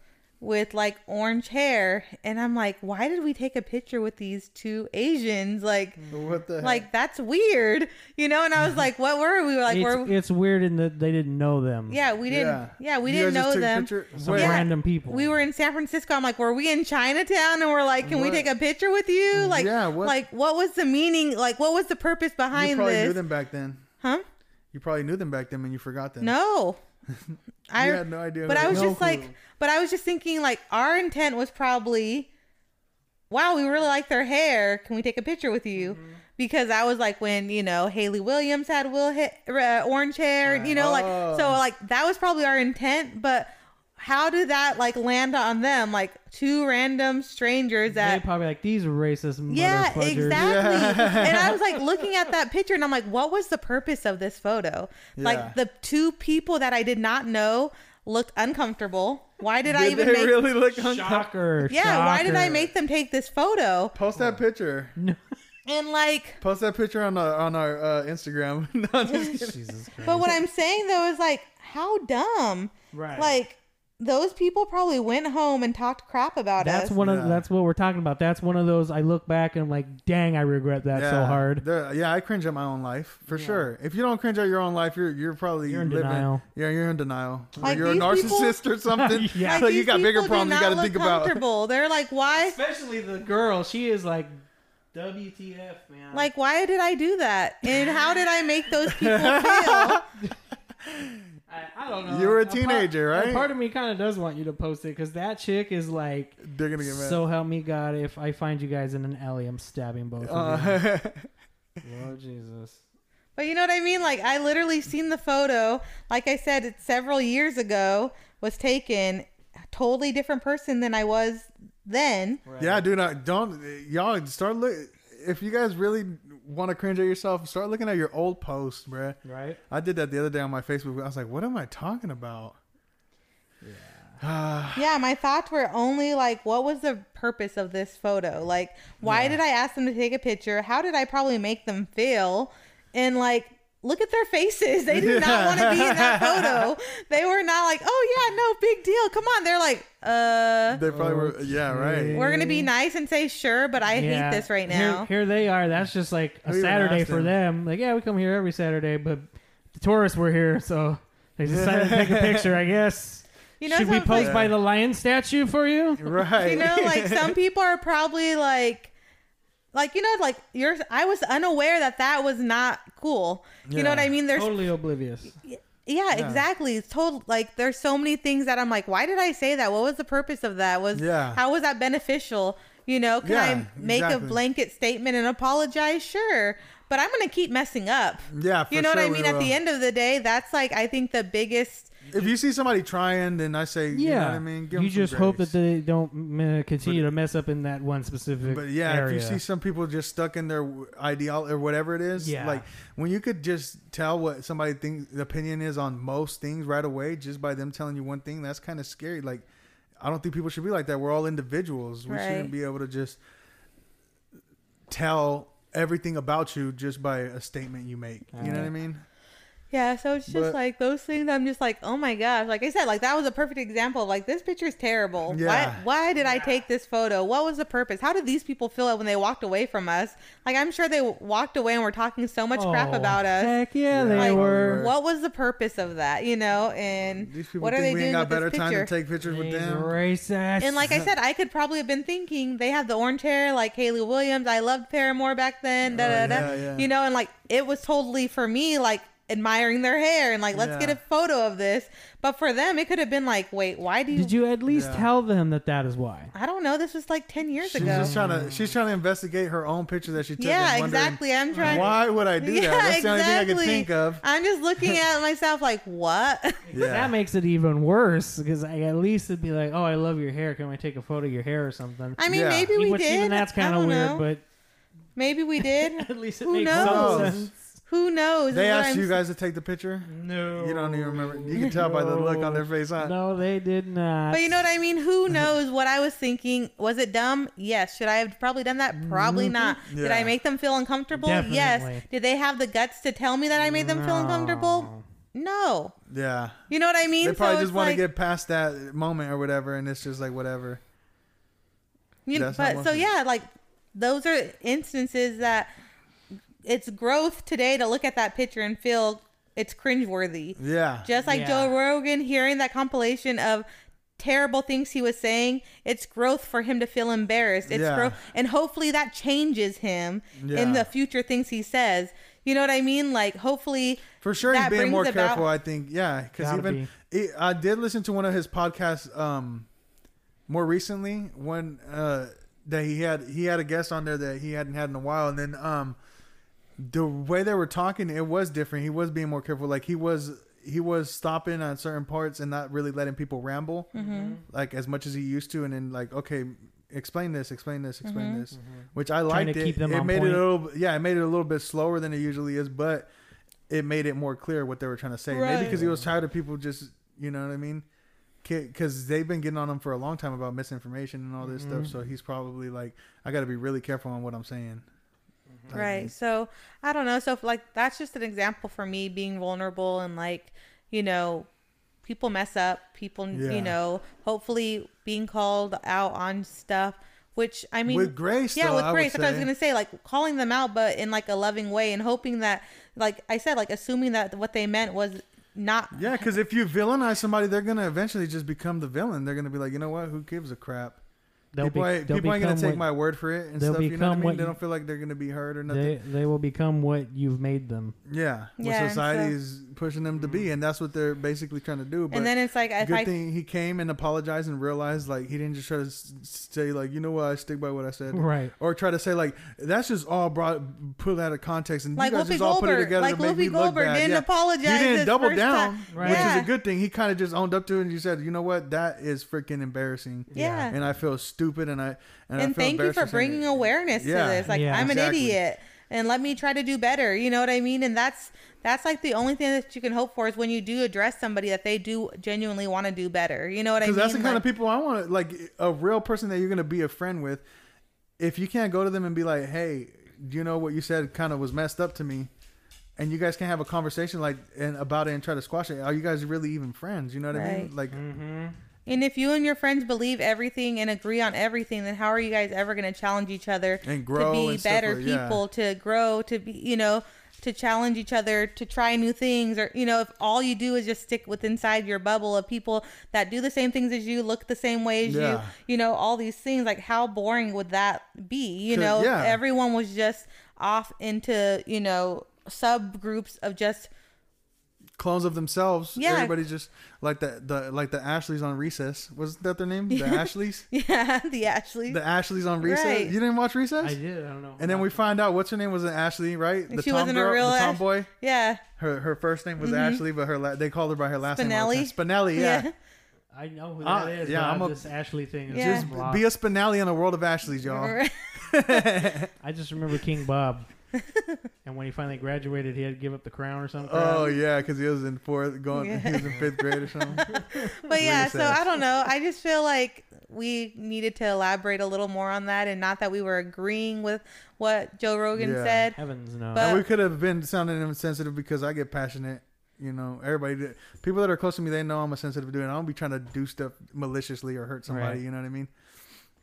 with like orange hair, and I'm like, why did we take a picture with these two Asians? Like what the heck? like that's weird, you know? And I was like, what were we like? it's, Were it's weird in that they didn't know them. yeah, we didn't. Yeah, we You didn't know them. Some Yeah. random people. We were in San Francisco. I'm like, were we in Chinatown? And we're like, can we take a picture with you? Like, Yeah, what- like what was the meaning? Like, what was the purpose behind you behind probably knew them back then Huh? you probably knew them back then and you forgot them No. (laughs) I you had no idea but I was were. just like, but I was just thinking like our intent was probably, wow, we really like their hair. Can we take a picture with you? Mm-hmm. Because I was like when you know Hayley Williams had Will ha- uh, orange hair, you know, like so Oh. like that was probably our intent. But how did that like land on them? Like two random strangers they that probably like these racist yeah, motherfuckers. exactly. (laughs) and I was like (laughs) looking at that picture and I'm like, what was the purpose of this photo? Yeah. Like the two people that I did not know looked uncomfortable. Why did, I even they make really look uncomfortable Shocker. Yeah, why did I make them take this photo? post that picture And like post that picture on our on our uh, instagram (laughs) no, I'm just kidding. Jesus Christ. but what I'm saying though is like how dumb. Right. Like those people probably went home and talked crap about That's us. one of Yeah. that's what we're talking about. That's one of those I look back and I'm like, dang, I regret that so hard. there- Yeah, I cringe at my own life for sure. If you don't cringe at your own life, you're you're probably You're in living, denial. Yeah, you're in denial. Or Like you're a these narcissist or (laughs) something. Yeah. like, (laughs) you these got bigger people do problems you got to look think about. comfortable. They're like, why? (laughs) Especially the girl. She is like WTF, man. Like, why did I do that? And how did I make those people feel? I, I don't know. You were a part- teenager, right? Part of me kind of does want you to post it because that chick is like, They're gonna get mad. so help me God, if I find you guys in an alley, I'm stabbing both of you. Uh, (laughs) Lord Jesus. But you know what I mean? Like I literally seen the photo. Like I said, it's several years ago was taken. Totally different person than I was then. yeah, dude, I don't y'all start look. If you guys really want to cringe at yourself, start looking at your old posts, bruh. Right? I did that the other day on my Facebook. I was like, what am I talking about? Yeah, (sighs) yeah, my thoughts were only like, what was the purpose of this photo? Like, why did I ask them to take a picture? How did I probably make them feel? And like, look at their faces. They did not want to be in that (laughs) photo. They were not like, oh yeah, no big deal. Come on. They're like, uh, They probably were. Yeah, right. we're gonna be nice and say sure, but I Yeah. hate this right now. Here, they are. That's just like a Who even Saturday for them? them. Like, yeah, we come here every Saturday, but the tourists were here, so they decided to take a (laughs) picture, I guess. You know, Should we pose like- by the lion statue for you? Right. you know like some (laughs) people are probably like like you know like you're i was unaware that that was not cool you know what i mean? There's Totally oblivious. yeah, exactly. It's told like there's so many things that i'm like why did i say that? What was the purpose of that? Was Yeah. how was that beneficial? You know can Yeah, i make exactly. a blanket statement and apologize? Sure. But i'm gonna keep messing up. Yeah, for you know what i mean? At will. the end of the day that's like i think the biggest If you see somebody trying, then I say, Yeah. you know what I mean. Give you 'em some just hope that they don't mm, continue to mess up in that one specific But yeah, area. if you see some people just stuck in their ideal or whatever it is, Yeah. like when you could just tell what somebody thinks the opinion is on most things right away, just by them telling you one thing, that's kind of scary. Like, I don't think people should be like that. We're all individuals. We Right. shouldn't be able to just tell everything about you just by a statement you make. You know what I mean? Yeah, so it's just But- like those things. I'm just like, oh my gosh! Like I said, like that was a perfect example. of, Like this picture is terrible. Yeah. Why? Why did I take this photo? What was the purpose? How did these people feel it when they walked away from us? Like I'm sure they walked away and were talking so much crap Oh, about us. Heck yeah, Yeah, they were. what was the purpose of that? You know, and These people what are think they we doing ain't got with better this time to take pictures with These them. racist. And like I said, I could probably have been thinking they have the orange hair, like Hayley Williams. I loved Paramore back then. Oh, da, Oh, da, da. yeah, yeah. You know, and like it was totally for me, like admiring their hair and like let's Yeah. get a photo of this. But for them, it could have been like, wait, why do you? Did you at least Yeah. tell them that that is why? I don't know. This was like ten years She's ago. just trying to. She's trying to investigate her own picture that she took. yeah, and wondering, exactly. I'm trying. Why would I do that? That's the only thing I can think of. I'm just looking at (laughs) myself like, what? Yeah. That makes it even worse because I, at least it'd be like, oh, I love your hair. Can I take a photo of your hair or something? I mean, Yeah. maybe we Which did. even that's kind I of don't weird, know. but maybe we did. (laughs) at least it Who makes knows? some sense. Who knows? They asked you guys to take the picture. No, You don't even remember. You can tell by the look on their face, huh? No, they did not. But you know what I mean? Who knows what I was thinking? Was it dumb? Yes. Should I have probably done that? Probably mm-hmm. not. Did I make them feel uncomfortable? Yes. Did they have the guts to tell me that I made them feel uncomfortable? No. Yeah. You know what I mean? They probably So just it's want to like- get past that moment or whatever, and it's just like whatever. You know, That's but so yeah, like those are instances that it's growth today to look at that picture and feel it's cringeworthy. Yeah. Just like Yeah. Joe Rogan hearing that compilation of terrible things he was saying, it's growth for him to feel embarrassed. It's Yeah. growth, and hopefully that changes him Yeah. in the future things he says. You know what I mean? Like hopefully For sure, he's being brings more about- careful. I think, yeah, because even it, I did listen to one of his podcasts um, more recently when uh, that he had he had a guest on there that he hadn't had in a while, and then um, the way they were talking, it was different. He was being more careful. Like he was he was stopping on certain parts and not really letting people ramble Mm-hmm. like as much as he used to, and then like okay. Explain this, explain this, explain Mm-hmm. this, which I Trying liked to it. them it on made point. it a little, yeah, it made it a little bit slower than it usually is, but it made it more clear what they were trying to say. Maybe because he was tired of people just, you know what I mean? Because they've been getting on him for a long time about misinformation and all this Mm-hmm. stuff. So he's probably like, I got to be really careful on what I'm saying. Type right mm-hmm. so i don't know so like that's just an example for me being vulnerable and like you know people mess up people Yeah. you know hopefully being called out on stuff which i mean With grace, yeah though, with grace that's what i was gonna say like calling them out but in like a loving way and hoping that like i said like assuming that what they meant was not Yeah, because if you villainize somebody, they're gonna eventually just become the villain. They're gonna be like, you know what? Who gives a crap? They'll people be, ain't, they'll people ain't gonna take what, my word for it and stuff. You know what I mean? what They don't feel like they're gonna be heard or nothing. they they will become what you've made them. yeah, what Yeah, society so- is pushing them to be, mm. and that's what they're basically trying to do. But and then it's like if good I thing he came and apologized and realized like he didn't just try to say like you know what I stick by what I said. Right. Or try to say like that's just all brought put out of context and like you guys Whoopi just all put it together like to make Whoopi me look bad. didn't yeah. apologize. You didn't double down. Right. which Yeah. is a good thing. He kind of just owned up to it and you said, you know what, that is freaking embarrassing. Yeah. And I feel stupid and I and, I and feel thank you for bringing it. awareness Yeah. to this like Yeah. i'm an Exactly. idiot and let me try to do better you know what i mean and that's that's like the only thing that you can hope for is when you do address somebody that they do genuinely want to do better you know what i mean Because that's the kind of people I want to like a real person that you're gonna be a friend with. If you can't go to them and be like, "Hey, do you know what you said kind of was messed up to me," and you guys can have a conversation like and about it and try to squash it, are you guys really even friends? You know what I mean? Like, Mm-hmm. And if you and your friends believe everything and agree on everything then how are you guys ever going to challenge each other And grow to be better like- yeah. people to grow to be you know to challenge each other to try new things or you know if all you do is just stick with inside your bubble of people that do the same things as you look the same way as you Yeah. you know all these things like how boring would that be You know if yeah. everyone was just off into you know subgroups of just clones of themselves. Yeah. Everybody's just like the the like the Ashleys on Recess. Was that their name? The (laughs) Ashleys. yeah the Ashleys. The Ashleys on Recess. Right. You didn't watch Recess? I did. I don't know. And then we find out what's her name was an Ashley, right? The She Tom wasn't a girl, real the Ash- tomboy. yeah Her her first name was Ashley, but her la- they called her by her last name. Spinelli? time. Spinelli, yeah. I know who Ah, that is. yeah, I'm a- this Ashley thing. Is Yeah. just blah. Be a Spinelli in a world of Ashleys, y'all. (laughs) (laughs) I just remember King Bob. (laughs) and when he finally graduated, he had to give up the crown or something. Oh yeah, because he was in fourth, going. Yeah. He was in fifth grade or (laughs) something. but yeah, so I don't know. I just feel like we needed to elaborate a little more on that, and not that we were agreeing with what Joe Rogan Yeah. said. Heavens no. But- and we could have been sounding insensitive because I get passionate. You know, everybody, did- people that are close to me, they know I'm a sensitive dude. and I don't be trying to do stuff maliciously or hurt somebody. Right. You know what I mean?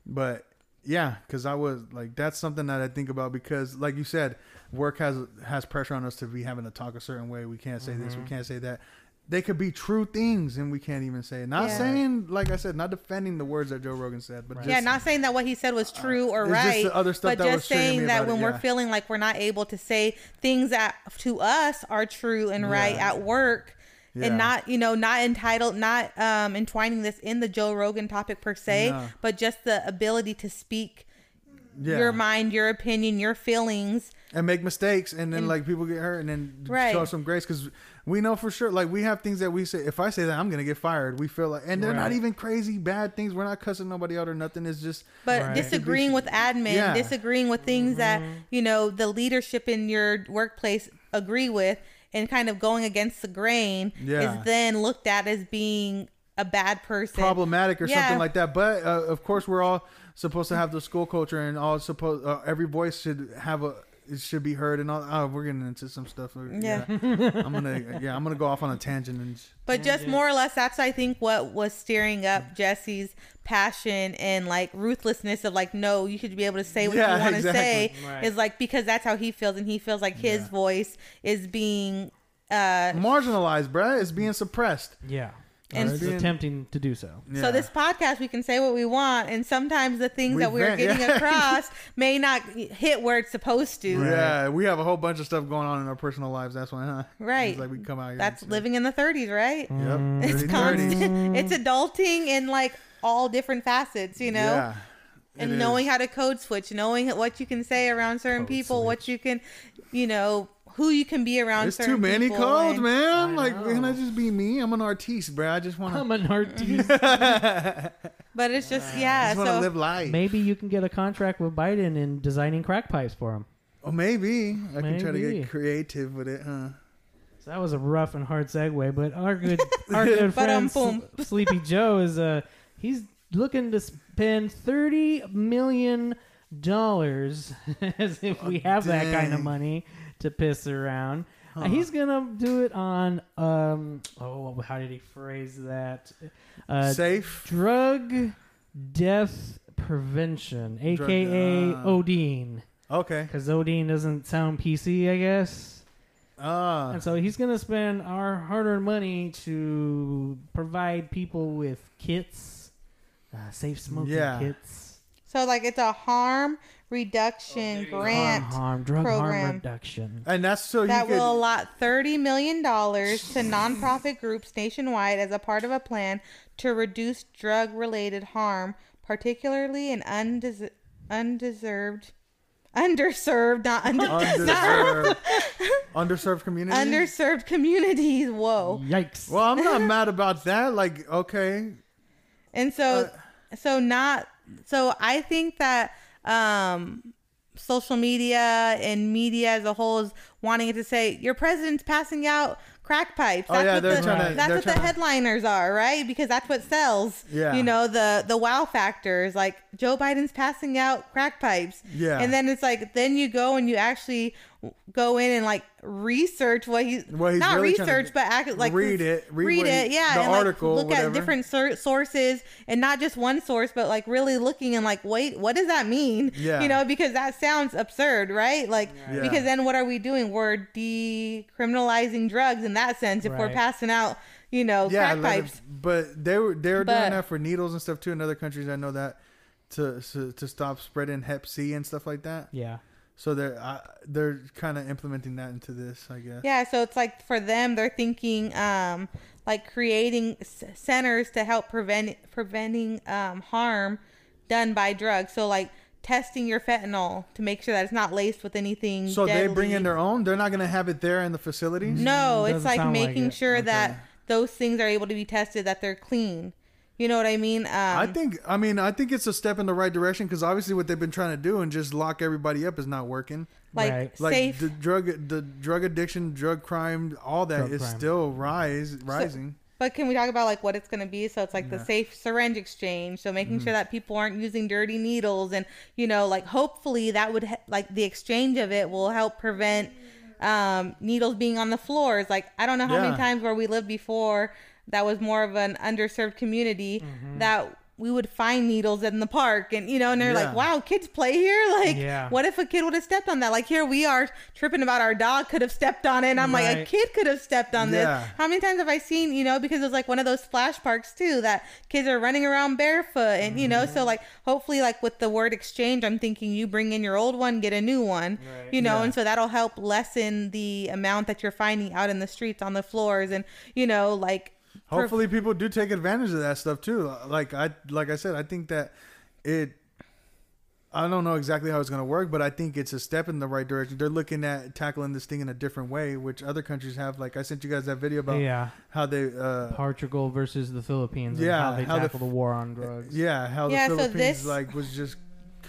But yeah, because I was like, that's something that I think about because, like you said, work has has pressure on us to be having to talk a certain way. We can't say this, we Mhm. can't say that. They could be true things, and we can't even say it. Not Yeah. saying, like I said, not defending the words that Joe Rogan said, but Right. just yeah, not saying that what he said was true or it's just right, the other stuff but that just triggering saying that about it, when we're feeling like we're not able to say things that to us are true and right Yeah. at work. Yeah. And not, you know, not entitled, not um, entwining this in the Joe Rogan topic per se, No. but just the ability to speak yeah. your mind, your opinion, your feelings. and make mistakes and then And- like people get hurt and then Right. show some grace because we know for sure like we have things that we say if i say that i'm gonna get fired we feel like and they're not even crazy bad things we're not cussing nobody out or nothing it's just But Right. disagreeing with admin, Yeah. disagreeing with things that you know the leadership in your workplace agree with, and kind of going against the grain Yeah. is then looked at as being a bad person. problematic or Yeah. something like that but uh, of course we're all supposed to have the school culture and all supposed uh, every voice should have a it should be heard and all oh, we're getting into some stuff Yeah. i'm gonna yeah i'm gonna go off on a tangent and But just more or less, that's I think what was steering up Jesse's passion and like ruthlessness of like, no, you should be able to say what Yeah, you want to exactly. say. Right. Is like because that's how he feels, and he feels like his Yeah. voice is being uh marginalized bruh it's being suppressed yeah. And- And attempting to do so. Yeah. So this podcast, we can say what we want, and sometimes the things We that we're getting yeah. (laughs) across may not hit where it's supposed to. Right. yeah we have a whole bunch of stuff going on in our personal lives that's why huh Right. it's like we come out here That's living in the 30s, right? Yep. Mm. It's Dirty constant. 30s. (laughs) (laughs) It's adulting in like all different facets, you know. Yeah. and It knowing is. how to code switch, knowing what you can say around certain Code people, what you can, you know, who you can be around. There's too many people codes, and- man. I like, know. can I just be me? I'm an artiste, bro. I just want to. I'm to. an artist. (laughs) But it's just yeah. I just want to So live life. Maybe you can get a contract with Biden in designing crack pipes for him. Oh, maybe I can try to get creative with it, huh? So that was a rough and hard segue, but our good (laughs) our good But, um, friend boom. Sleepy Joe is uh he's looking to spend thirty million dollars (laughs) as if we have that kind of money to piss around. Uh, Huh. he's gonna do it on um oh how did he phrase that? Uh, Safe. drug death prevention, Drug- aka uh, Odine, Okay. because Odine doesn't sound PC, I guess. Ah. And so he's going to spend our hard earned money to provide people with kits, uh, safe smoking Yeah. kits. So like it's a harm reduction oh, grant harm, harm, drug program. harm reduction. And that's so that you could. will allot thirty million dollars to nonprofit groups nationwide as a part of a plan to reduce drug-related harm, particularly in undes- undeserved, underserved, not under, (laughs) underserved, underserved community. underserved communities. Whoa. Yikes! well, I'm not mad about that. Like, okay, And so uh, so not so I think that um social media and media as a whole is wanting it to say your president's passing out crack pipes. Oh, That's yeah, what the, to- that's what the trying to- headliners are, right? Because that's what sells. Yeah. You know, the the wow factors like Joe Biden's passing out crack pipes. Yeah. And then it's like then you go and you actually go in and like research what he's What he's not really trying to research but act like Read it, read read what he- it yeah the and like, article, look whatever. at different sur- sources and not just one source but like really looking and like wait what does that mean Yeah. you know because that sounds absurd right like Yeah. because then what are we doing we're decriminalizing drugs in that sense if we're passing out you know yeah, crack let it- pipes but they were they were But- doing that for needles and stuff too in other countries. I know that to to, to stop spreading Hep C and stuff like that. yeah, So they're uh, they're kind of implementing that into this, I guess. yeah so it's like for them they're thinking um like creating s- centers to help prevent preventing um harm done by drugs so like testing your fentanyl to make sure that it's not laced with anything So they bring in their own. They're not gonna have it there in the facilities. No, Doesn't it's like sound like making sure Okay. that those things are able to be tested, that they're clean. You know what I mean? Um, I think. I mean, I think it's a step in the right direction because obviously what they've been trying to do and just lock everybody up is not working. like Right. Like safe. the drug, the drug addiction, drug crime, all that Drug is crime. still rise rising. but can we talk about like what it's going to be? So it's like the safe syringe exchange. So making Mm-hmm. sure that people aren't using dirty needles, and you know, like hopefully that would he- like the exchange of it will help prevent um, needles being on the floors. Like I don't know how Yeah. many times where we lived before that was more of an underserved community Mm-hmm. that we would find needles in the park and you know and they're Yeah. like wow kids play here (laughs) like Yeah. what if a kid would have stepped on that like here we are tripping about our dog could have stepped on it and i'm like a kid could have stepped on this how many times have i seen you know because it was like one of those splash parks too that kids are running around barefoot and you know Mm-hmm. so like hopefully like with the word exchange i'm thinking you bring in your old one get a new one Right. you know Yeah. and so that'll help lessen the amount that you're finding out in the streets on the floors and you know like per- Hopefully, people do take advantage of that stuff too. Like I, like I said, I think that it. I don't know exactly how it's going to work, but I think it's a step in the right direction. They're looking at tackling this thing in a different way, which other countries have. Like I sent you guys that video about yeah. how they, uh, Portugal versus the Philippines. and Yeah, how they how the tackle the, war on drugs. yeah, how Yeah, the so Philippines this- like was just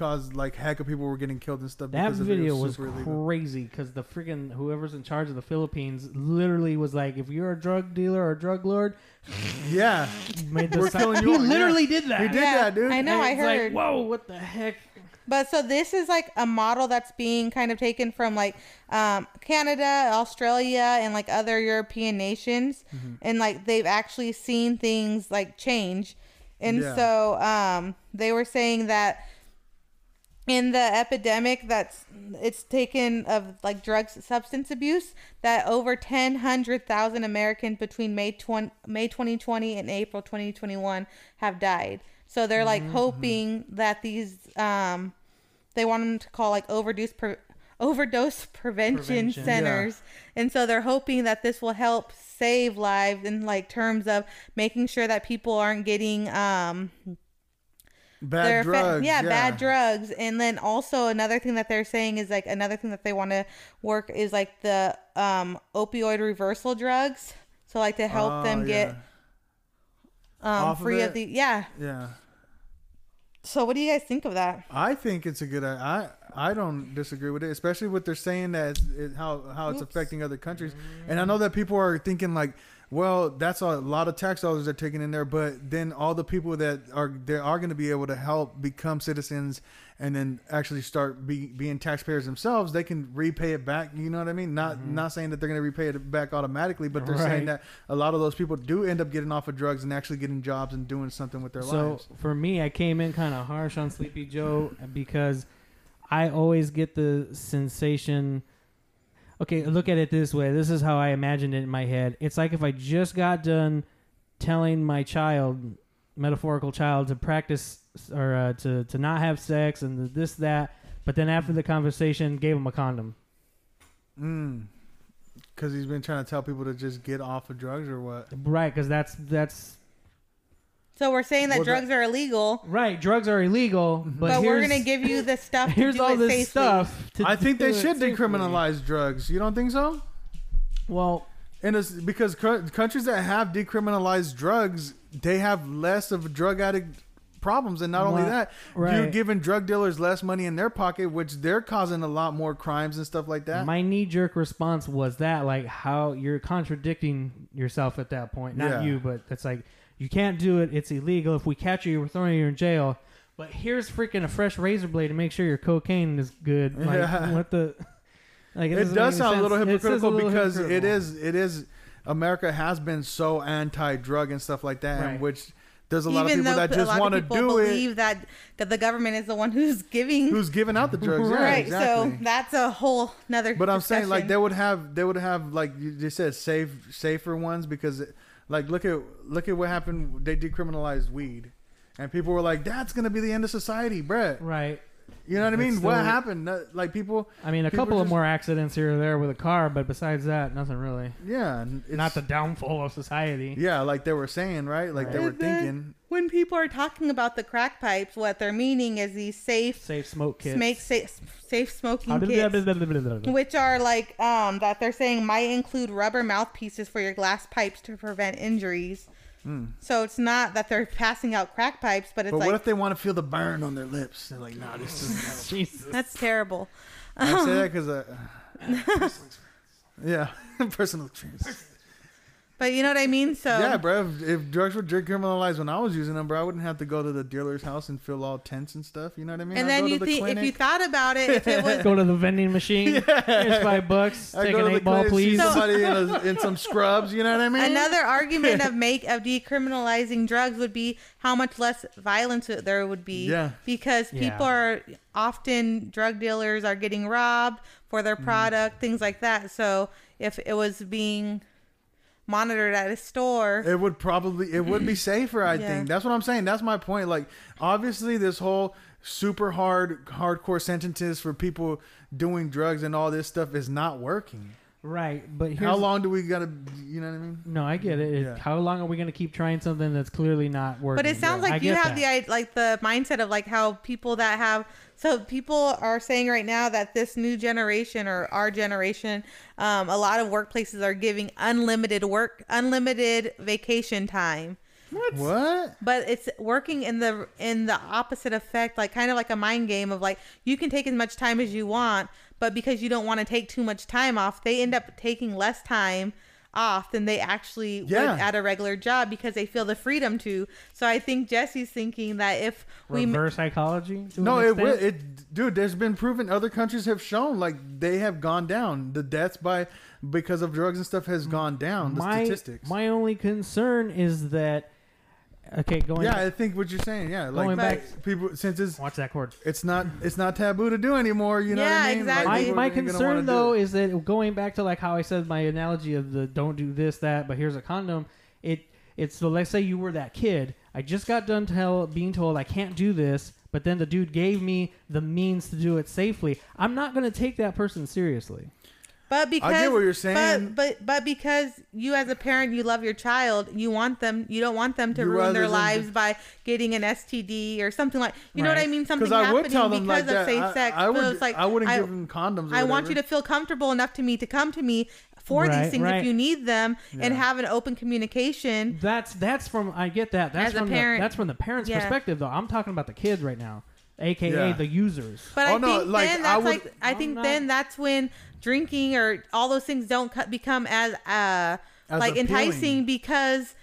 caused like heck of people were getting killed and stuff. That because of it. It video was super illegal. crazy because the freaking whoever's in charge of the Philippines literally was like, if you're a drug dealer or a drug lord, (laughs) Yeah, (laughs) made We're si- killing (laughs) He you. literally did that. he did Yeah, that, dude. I know, And I it's like, heard. Whoa, what the heck? But so this is like a model that's being kind of taken from like um, Canada, Australia, and like other European nations, Mm-hmm. and like they've actually seen things like change, and Yeah. so um, they were saying that in the epidemic that's it's taken of like drugs substance abuse that over 10,000 Americans between May 20, May 2020 and April 2021 have died. So they're like Mm-hmm. hoping that these um they want them to call like overdose pre- overdose prevention, Prevention. centers. And so they're hoping that this will help save lives in like terms of making sure that people aren't getting um Bad fa- drugs. yeah, bad drugs. And then also another thing that they're saying is like another thing that they want to work is like the um opioid reversal drugs. So like to help Oh, them get yeah. um of free of, it? the yeah. Yeah. So what do you guys think of that? I think it's a good. I I don't disagree with it, especially what they're saying that it, how how it's Oops. affecting other countries. And I know that people are thinking like, well, that's a lot of tax dollars they're taking in there, but then all the people that are they are going to be able to help become citizens and then actually start be, being taxpayers themselves, they can repay it back. You know what I mean? Not mm-hmm. not saying that they're going to repay it back automatically, but they're saying that a lot of those people do end up getting off of drugs and actually getting jobs and doing something with their So lives. So for me, I came in kind of harsh on Sleepy Joe because I always get the sensation. Okay, look at it this way. This is how I imagined it in my head. It's like if I just got done telling my child, metaphorical child to practice or uh, to to not have sex and this that. But then after the conversation, gave him a condom. Mm. Because he's been trying to tell people to just get off of drugs or what? Right, because that's that's So we're saying that Well, drugs are illegal, right. Drugs are illegal, mm-hmm. but, but, we're gonna give you the stuff. (laughs) To here's do all it this safely. stuff. To I think do they it should safely. decriminalize drugs. You don't think so? Well, And it's because cou- countries that have decriminalized drugs, they have less of drug addict problems, and not only that, right. you're giving drug dealers less money in their pocket, which they're causing a lot more crimes and stuff like that. my knee jerk response was that like how you're contradicting yourself at that point. Not Yeah. you, but it's like you can't do it. It's illegal. If we catch you, we're throwing you in jail. But here's freaking a fresh razor blade to make sure your cocaine is good. Like, Yeah. (laughs) what the? Like it doesn't does make sound a sense. little It a hypocritical little because it hypocritical. is it is America has been so anti-drug and stuff like that, Right. which there's a lot of Even people though that a just lot want to of people do it. believe that that the government is the one who's giving. Who's giving out the drugs? Yeah, right. exactly. So that's a whole another. But I'm saying like they would have they would have like you just said safe safer ones because like look at look at what happened they decriminalized weed and people were like that's gonna be the end of society, Brett. right. You know what I mean? what happened? Like people, I mean, a couple of more accidents here or there with a car, but besides that, nothing really. yeah, Not the downfall of society. yeah, like they were saying, right? Like they were thinking. When people are talking about the crack pipes, what they're meaning is these safe, Safe smoke kits. make safe, safe smoking kits. which are like um that they're saying might include rubber mouthpieces for your glass pipes to prevent injuries. So it's not that they're passing out crack pipes, but it's. But like what if they want to feel the burn on their lips? They're like, nah, this is. (laughs) Jesus. that's terrible. I say that because, uh, (laughs) (laughs) yeah, personal experience. But you know what I mean? So yeah, bro. If, if drugs were decriminalized when I was using them, bro, I wouldn't have to go to the dealer's house and feel all tense and stuff. You know what I mean? and I'd then go you to the think if you thought about it, if it (laughs) was Go to the vending machine. Here's five bucks. I Take go an to the eight ball, clinic, see please. Somebody in, a, (laughs) in some scrubs. You know what I mean? Another argument of (laughs) make of decriminalizing drugs would be how much less violence there would be. Yeah. Because Yeah. people are often drug dealers are getting robbed for Mm. their product, things like that. So if it was being monitored at a store, It would probably it would be (clears throat) safer, I Yeah. think. That's what I'm saying. That's my point. Like obviously this whole super hard hardcore sentences for people doing drugs and all this stuff is not working. Right, but here's How long do we gotta you know what I mean? No, I get it. It- Yeah. How long are we going to keep trying something that's clearly not working? but it sounds I like you have that. the like the mindset of like how people that have so people are saying right now that this new generation or our generation um, a lot of workplaces are giving unlimited work unlimited vacation time What? but it's working in the in the opposite effect like kind of like a mind game of like you can take as much time as you want but because you don't want to take too much time off they end up taking less time off than they actually Yeah. would at a regular job because they feel the freedom to so i think jesse's thinking that if we reverse psychology. No, it will. It, dude. There's been proven. Other countries have shown like they have gone down. The deaths by because of drugs and stuff has gone down. The my statistics. my only concern is that okay, going yeah, back, I think what you're saying. Yeah, like Going back- people since it's watch that cord. it's not it's not taboo to do anymore. You know Yeah, what I mean? exactly. My, people my ain't gonna wanna concern do though it. is that going back to like how I said my analogy of the don't do this that but here's a condom it it's so let's say you were that kid I just got done tell being told I can't do this but then the dude gave me the means to do it safely I'm not going to take that person seriously but because I get what you're saying. but but but because you as a parent you love your child you want them you don't want them to You ruin their lives just- by getting an STD or something like you know what I mean something Because I would happening tell them because like of that. safe I, sex I but would. it's like I wouldn't I, give them condoms. Or I want you to feel comfortable enough to me to come to me for Right, these things right. if you need them and have an open communication That's that's from I get that. That's As a from parent- the, that's from the parents' Yeah. perspective though. I'm talking about the kids right now, aka Yeah. the users. But Oh, I no, think like, then I that's would- like I I'm think not- then that's when drinking or all those things don't cut, become as uh As like appealing. enticing because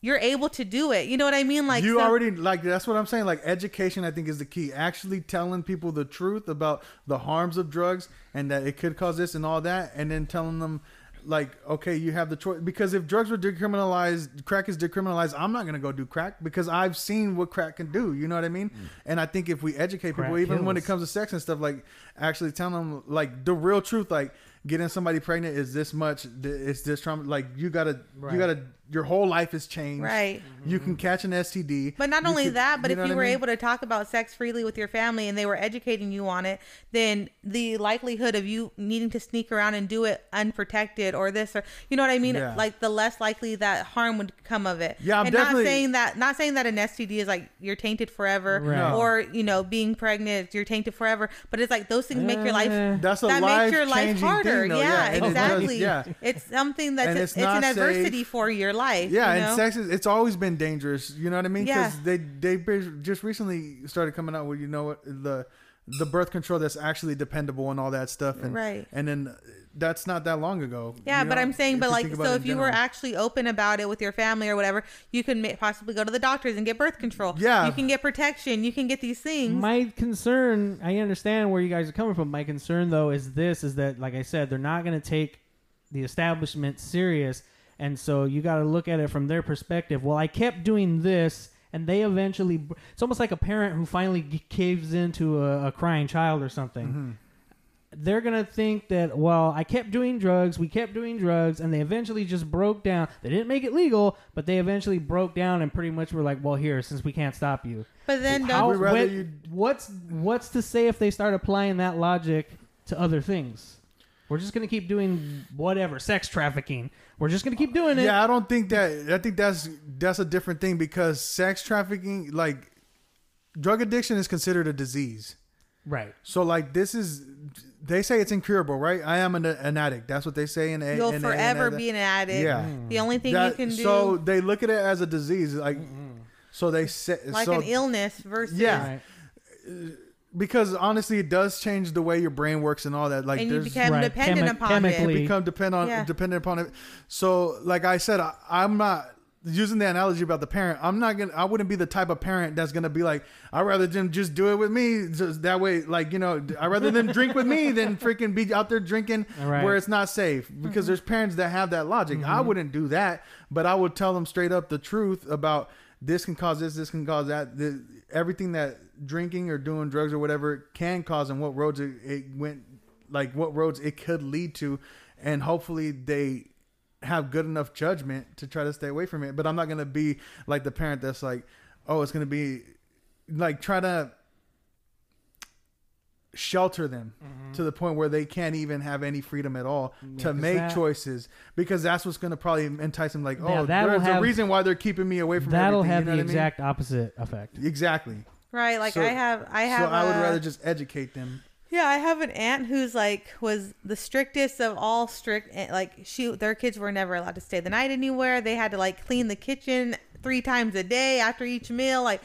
you're able to do it. You know what I mean? Like you so- already like that's what I'm saying. Like education, I think is the key. Actually telling people the truth about the harms of drugs and that it could cause this and all that, and then telling them like, okay, you have the choice. Because if drugs were decriminalized, crack is decriminalized. I'm not gonna go do crack because I've seen what crack can do. You know what I mean? Mm. And I think if we educate Crack people, even when it comes to sex and stuff, like actually telling them like the real truth, like getting somebody pregnant is this much. It's this trauma. Like you gotta, Right. you gotta. Your whole life has changed. Right. You can catch an STD. But not You only could- that, but if know you what I were mean? able to talk about sex freely with your family and they were educating you on it, then the likelihood of you needing to sneak around and do it unprotected or this or you know what I mean, Yeah. like the less likely that harm would come of it. Yeah, I'm and definitely- not saying that not saying that an STD is like you're tainted forever Right. Or you know being pregnant you're tainted forever, but it's like those things make your life Eh. That's a that makes your life harder. thing, yeah, Yeah, and it does- exactly. yeah. It's something that's And it's, it's an not adversity safe. for your life. Yeah, you know? and sex is it's always been dangerous. You know what I mean? Yeah. they they just recently started coming out with you know what the the birth control that's actually dependable and all that stuff. And Right. And then that's not that long ago. Yeah, you but know, I'm saying, if but like, so if in you were actually open about it with your family or whatever, you can ma- possibly go to the doctors and get birth control. Yeah. you can get protection. You can get these things. My concern, I understand where you guys are coming from. My concern though is this: is that, like I said, they're not going to take the establishment serious, and so you got to look at it from their perspective. Well, I kept doing this, and they eventually. It's almost like a parent who finally caves into a, a crying child or something. Mm-hmm. They're gonna think that well, I kept doing drugs, we kept doing drugs, and they eventually just broke down. They didn't make it legal, but they eventually broke down and pretty much were like, "Well, here, since we can't stop you, but then how. We'd when- you- what's what's to say if they start applying that logic to other things? We're just gonna keep doing whatever sex trafficking. We're just gonna keep doing it. Yeah, I don't think that. I think that's that's a different thing because sex trafficking, like drug addiction, is considered a disease. Right. So like this is, they say it's incurable, right? I am an, an addict. That's what they say in a. You'll in a- in forever a- be an addict. Yeah. The only thing That- you can do, So they look at it as a disease, like. So they say like so, an illness versus. Yeah. Right. Uh, because honestly, it does change the way your brain works and all that. Like and you there's become Right. dependent Chemi- upon chemically- it. become depend on Yeah. dependent upon it. So, like I said, I, I'm not using the analogy about the parent. I'm not gonna. I wouldn't be the type of parent that's gonna be like, I'd rather them just do it with me. Just that way, like you know, I'd rather them drink with me than (laughs) freaking be out there drinking Right. where it's not safe. Because mm-hmm. there's parents that have that logic. I mm-hmm. wouldn't do that, but I would tell them straight up the truth about this can cause this, this can cause that. The, everything that drinking or doing drugs or whatever can cause and what roads it, it went like what roads it could lead to. And hopefully they have good enough judgment to try to stay away from it. But i'm not going to be like the parent that's like oh it's going to be like try to shelter them to the point where they can't even have any freedom at all to make that- choices because that's what's going to probably entice them like oh that'll there's have- a reason why they're keeping me away from That'll everything, have you know the what I mean? exact opposite effect. exactly Right. Like So- I have. I have. so i would rather just educate them Yeah, I have an aunt who's like was the strictest of all strict. eh, Like she, their kids were never allowed to stay the night anywhere. They had to like clean the kitchen three times a day after each meal. Like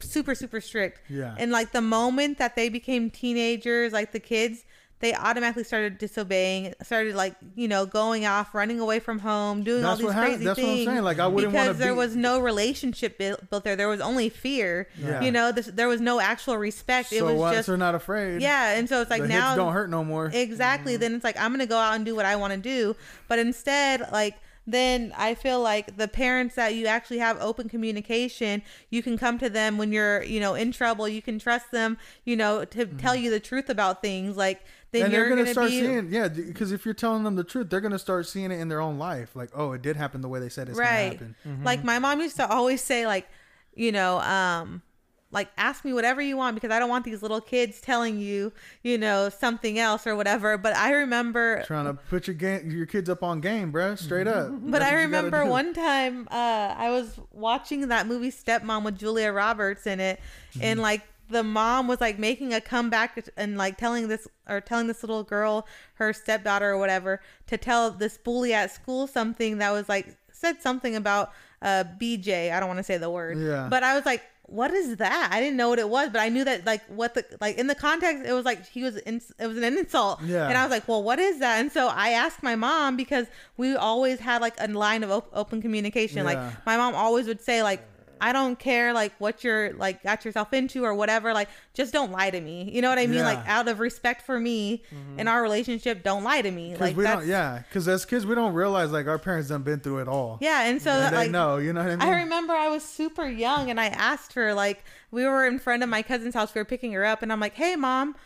super, super strict. Yeah. And like the moment that they became teenagers, like the kids, they automatically started disobeying. Started like you know going off, running away from home, doing all these what hap- crazy that's what I'm things. saying, like, I wouldn't because there be- was no relationship built, built there. There was only fear. Yeah. You know, this, there was no actual respect. it was once just they're not afraid yeah, and so it's like the now don't hurt no more Exactly. Mm-hmm. Then it's like I'm gonna go out and do what I want to do, but instead, like then I feel like the parents that you actually have open communication, you can come to them when you're you know in trouble. You can trust them, you know, to tell you the truth about things. Like then and you're they're gonna, gonna, start be seeing yeah because if you're telling them the truth they're gonna start seeing it in their own life like oh it did happen the way they said it's right. gonna happen Like my mom used to always say like, you know, um like ask me whatever you want because I don't want these little kids telling you, you know, something else or whatever. But I remember trying to put your game your kids up on game bruh straight up But That's I what you gotta remember one time uh, I was watching that movie Stepmom with Julia Roberts in it, Mm-hmm. and like the mom was like making a comeback and like telling this or telling this little girl, her stepdaughter or whatever, to tell this bully at school something that was like said something about uh, BJ. I don't want to say the word, Yeah. but I was like. What is that? I didn't know what it was, but I knew that like what the like in the context it was like he was in, it was an insult, Yeah. and I was like, well, what is that? And so I asked my mom because we always had like a line of op- open communication. Yeah. Like my mom always would say like, I don't care like what you're like got yourself into or whatever. Like just don't lie to me. You know what I mean? Yeah. Like out of respect for me in our relationship, don't lie to me. Like we don't yeah because as kids we don't realize like our parents done been through it all yeah. And so and like know you know what I mean I remember I was super young and I asked her like we were in front of my cousin's house we were picking her up and I'm like hey mom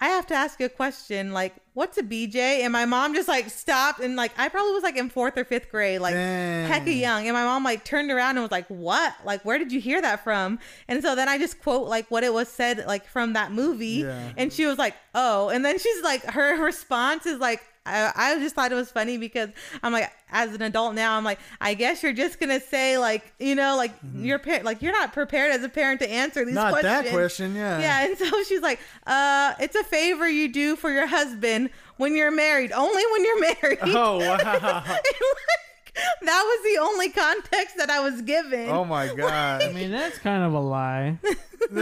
I have to ask you a question. Like, what's a BJ? And my mom just like stopped and like I probably was like in fourth or fifth grade, like hecka young. And my mom like turned around and was like, "What? Like, where did you hear that from?" And so then I just quote like what it was said like from that movie, Yeah. and she was like, "Oh." And then she's like, her response is like. I, I just thought it was funny because I'm like, as an adult now, I'm like, I guess you're just gonna say like, you know, like you're par- like you're not prepared as a parent to answer these questions. Not questions. that question, yeah. Yeah, and so (laughs) she's like, uh, it's a favor you do for your husband when you're married, only when you're (laughs) married. Oh wow. (laughs) Like, (laughs) that was the only context that I was given. oh my (laughs) god! I mean, that's kind of a lie. (laughs) a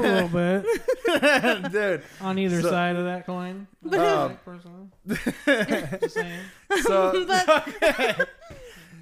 little bit Dude. on either So- side of that coin. Uh, Personally. Just saying. So But-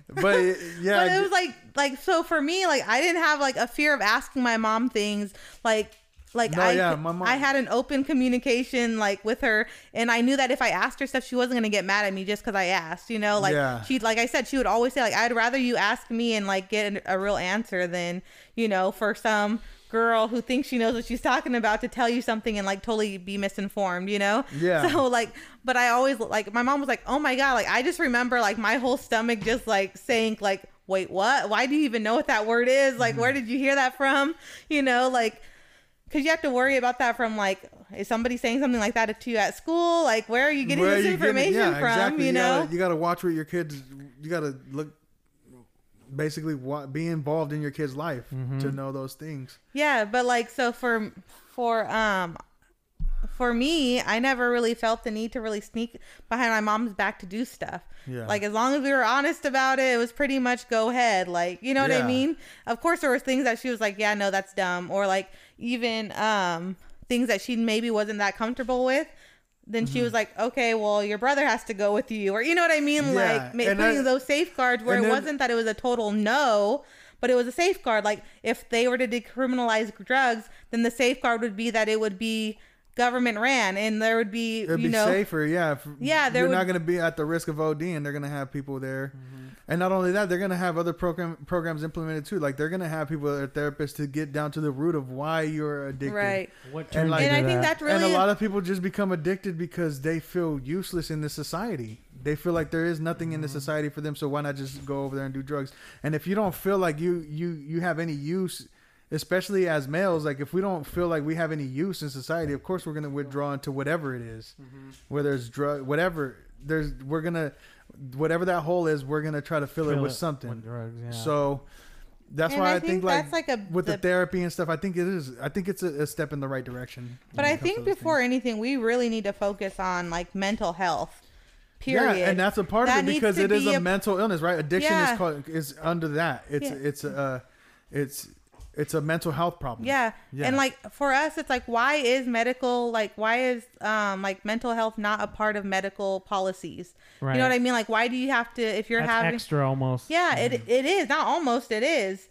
but yeah, but it was like like so for me like i didn't have like a fear of asking my mom things like like No, I, yeah, mom- I had an open communication like with her and I knew that if I asked her stuff she wasn't gonna get mad at me just because I asked you know like Yeah. she like I said she would always say like I'd rather you ask me and like get a real answer than you know for some girl who thinks she knows what she's talking about to tell you something and like totally be misinformed you know Yeah. so like but I always like my mom was like oh my god like I just remember like my whole stomach just like sank like wait what why do you even know what that word is like Mm-hmm. where did you hear that from you know like because you have to worry about that from like is somebody saying something like that to you at school like where are you getting where this you information getting- yeah, from exactly. you know gotta, you gotta watch what your kids. You gotta look. Basically, wa- be involved in your kid's life Mm-hmm. to know those things. Yeah, but like so for for um for me, I never really felt the need to really sneak behind my mom's back to do stuff. Yeah. Like as long as we were honest about it, it was pretty much go ahead. Like, you know what I mean? Of course there were things that she was like, "Yeah, no, that's dumb." Or like even um things that she maybe wasn't that comfortable with. Then Mm-hmm. she was like, "Okay, well, your brother has to go with you." Or you know what I mean? Yeah, Like ma- and putting I- those safeguards where it then- wasn't that it was a total no, but it was a safeguard. Like if they were to decriminalize drugs, then the safeguard would be that it would be government ran, and there would be It'd you be know safer, yeah. if- Yeah, there you're not going to be at the risk of OD, and they're going to have people there. Mm-hmm. And not only that, they're going to have other program programs implemented too. Like they're going to have people, that are therapists, to get down to the root of why you're addicted. right. What And like- And I think that? that's really and a lot of people just become addicted because they feel useless in this society. They feel like there is nothing in the Mm-hmm. society for them, so why not just go over there and do drugs? And if you don't feel like you you you have any use, especially as males, like if we don't feel like we have any use in society, of course we're gonna withdraw into whatever it is. Mm-hmm. whether it's drug, whatever. There's we're gonna whatever that hole is, we're gonna try to fill, it with it something. with drugs, yeah. So that's And why I I, think think, like, that's like a- with the, the- therapy and stuff. I think it is. I think it's a, a step in the right direction. But I it comes to think before things. anything, we really need to focus on like mental health. Period. Yeah, and that's a part That of it because to it is be a, a- mental illness, right? Addiction Yeah. is called is under that. It's Yeah. it's a it's it's a mental health problem. Yeah. Yeah. And like for us it's like why is medical like why is um like mental health not a part of medical policies? Right. You know what I mean? Like why do you have to if you're That's having extra almost. Yeah, it it is. Not almost it is.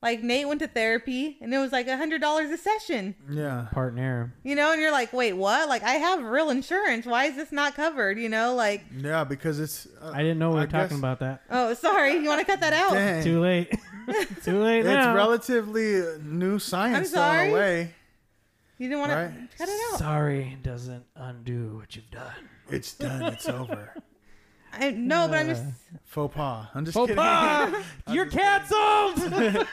Like Nate went to therapy and it was like a hundred dollars a session. yeah. Partner. You know, and you're like, wait, what? Like I have real insurance. Why is this not covered? You know, like Yeah, because it's. Uh, I didn't know we were I talking guess- about that. oh sorry, you want to cut that out? Dang. Too late. (laughs) Too late It's now. relatively new science though, in sorry. a way. You didn't want Right. to cut it out. Sorry doesn't undo what you've done. It's done. It's over. (laughs) I, no, but I'm uh, just Faux pas. I'm just Faux kidding. pas! (laughs) You're canceled.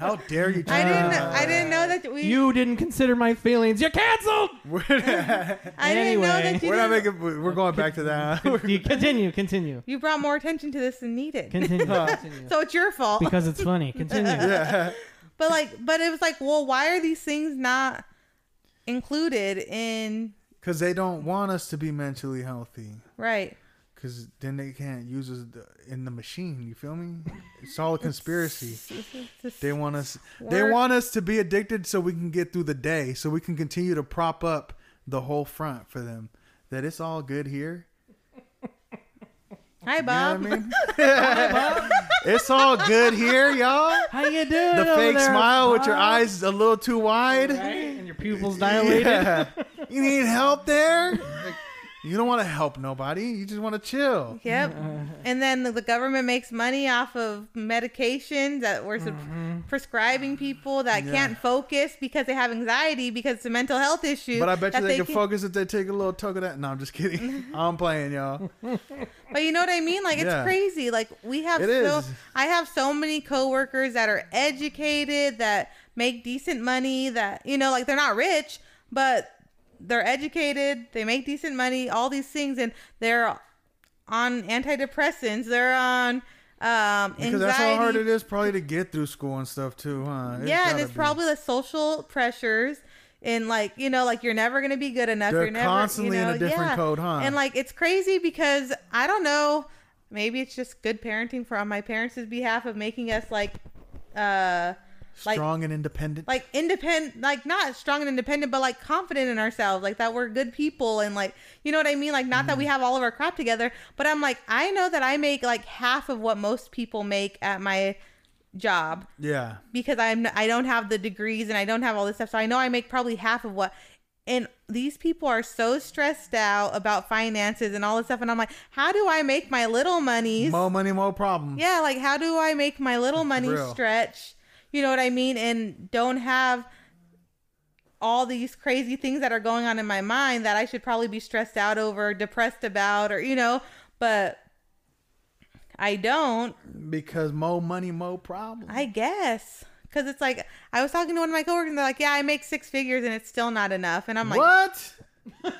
How dare you? I didn't try I didn't know that we you didn't consider my feelings. You're canceled. (laughs) We're, I didn't know Anyway. that you we're not didn't- making. We're going back to that. (laughs) You continue. Continue. you brought more attention to this than needed. Continue. (laughs) continue. so it's your fault. Because it's funny. Continue. yeah. But like but it was like, well, why are these things not included in Because they don't want us to be mentally healthy. right. Because then they can't use us in the machine. You feel me? It's all a conspiracy. (laughs) They want us. They want us to be addicted so we can get through the day, so we can continue to prop up the whole front for them. That it's all good here. Hi You know Bob. what I mean? (laughs) it's all good here, y'all. How you doing? The fake there, smile with your eyes a little too wide. Right? And your pupils (laughs) dilated. Yeah. You need help there? You don't want to help nobody. You just want to chill. Yep. (laughs) and then the, the government makes money off of medications that we're sub- prescribing people that Mm-hmm. Yeah. can't focus because they have anxiety because it's a mental health issue. But I bet you that they, can can- focus if they take a little tug of that. No, I'm just kidding. (laughs) I'm playing, y'all. (laughs) But you know what I mean? Like it's Yeah. crazy. Like we have It so is. I have so many coworkers that are educated that make decent money that you know like they're not rich, but they're educated, they make decent money, all these things and they're on antidepressants, they're on um Because that's how hard it is probably to get through school and stuff too, huh? It's yeah, and it's be. probably the social pressures and like you know like you're never gonna be good enough. They're you're never constantly you in know, a different yeah. code, huh? And like it's crazy because I don't know. Maybe it's just good parenting for on my parents' behalf of making us like, uh, like strong and independent. like independent, like not strong and independent, but like confident in ourselves, like that we're good people and like you know what I mean. Like not that Mm. we have all of our crap together, but I'm like I know that I make like half of what most people make at my job yeah. because I'm I don't have the degrees and I don't have all this stuff. So I know I make probably half of what and these people are so stressed out about finances and all this stuff and I'm like, how do I make my little monies? More money, more problems. Yeah, like how do I make my little money (laughs) stretch? You know what I mean? And don't have all these crazy things that are going on in my mind that I should probably be stressed out over, depressed about, or you know, but I don't. Because more money, more problems. I guess. Because it's like, I was talking to one of my coworkers and they're like, yeah, I make six figures and it's still not enough. And I'm like, what? (laughs)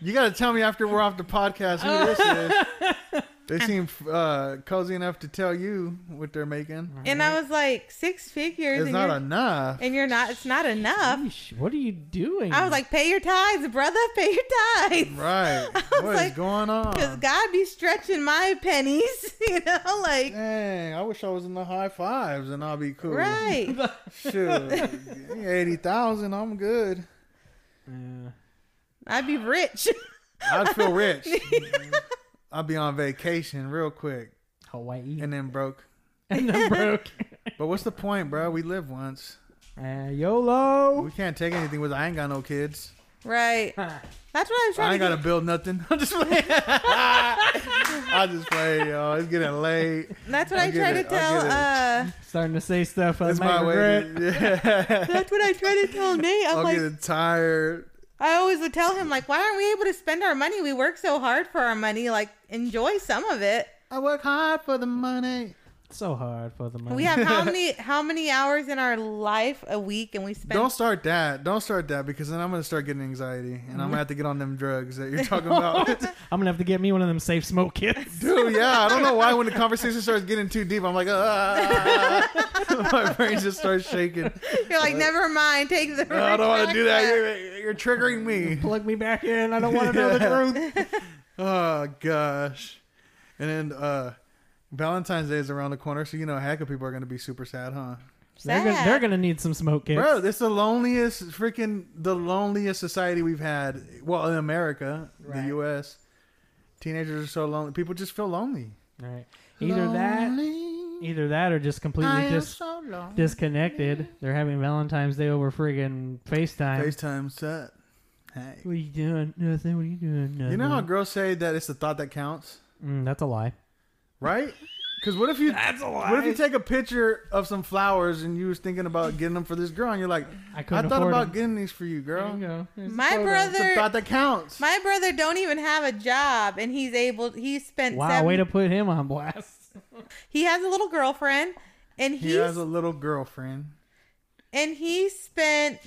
you got to tell me after we're off the podcast who this is. (laughs) They seem uh, cozy enough to tell you what they're making. and I was like, six figures. It's and not you're, enough. And you're not, it's not enough. Yeesh, What are you doing? I was like, pay your tithes, brother, pay your tithes. Right. (laughs) was What is like, going on? Because? God be stretching my pennies, (laughs) you know, like, Dang, I wish I was in the high fives and I'll be cool. right. (laughs) Shoot. 80,000, I'm good. Yeah. I'd be rich. I'd feel rich. I'd be on vacation real quick Hawaii. and then broke. (laughs) and then broke. (laughs) But what's the point, bro? We live once. Uh, YOLO. We can't take anything with. I ain't got no kids. right. (laughs) That's what I was trying. I ain't to gotta build nothing. I'm just playing. I just play, yo. It's getting late. That's what I'll I try to it, tell, uh, Starting to say stuff I It's might my way. To, yeah. that's what I try to tell Nate. I'm I'm like, getting tired. I always would tell him, like, why aren't we able to spend our money? We work so hard for our money. Like, enjoy some of it. I work hard for the money. So hard for the money. We have how many (laughs) how many hours in our life a week, and we spend. Don't start that. Don't start that because then I'm gonna start getting anxiety and I'm gonna have to get on them drugs that you're talking (laughs) about. I'm gonna have to get me one of them safe smoke kits. (laughs) Dude, yeah, I don't know why when the conversation starts getting too deep, I'm like, ah. my brain just starts shaking. You're like, never mind. Take the. I don't want to do that. You're, you're triggering me. Plug me back in. I don't want to know the truth. Oh gosh. And then uh Valentine's Day is around the corner, so you know heck of people are gonna be super sad, huh? They're gonna, Sad. they're gonna need some smoke kits. Bro, it's the loneliest freaking the loneliest society we've had. Well, in America, Right. the US. Teenagers are so lonely. People just feel lonely. Right. Either that, either that, or just completely am just so disconnected. They're having Valentine's Day over friggin' FaceTime. FaceTime set. Hey. What are you doing? Nothing. What are you doing? Nothing. You know how girls say that it's the thought that counts, Mm, that's a lie. Right? Because what if you That's a lie. what if you take a picture of some flowers and you was thinking about getting them for this girl and you're like, I I couldn't thought afford about them. getting these for you, There girl. you go. Here's the My photo. brother- It's the thought that counts. My brother don't even have a job, and he's able. He spent. Wow, seven, way to put him on blast. He has a little girlfriend, and he he's has a little girlfriend. and he spent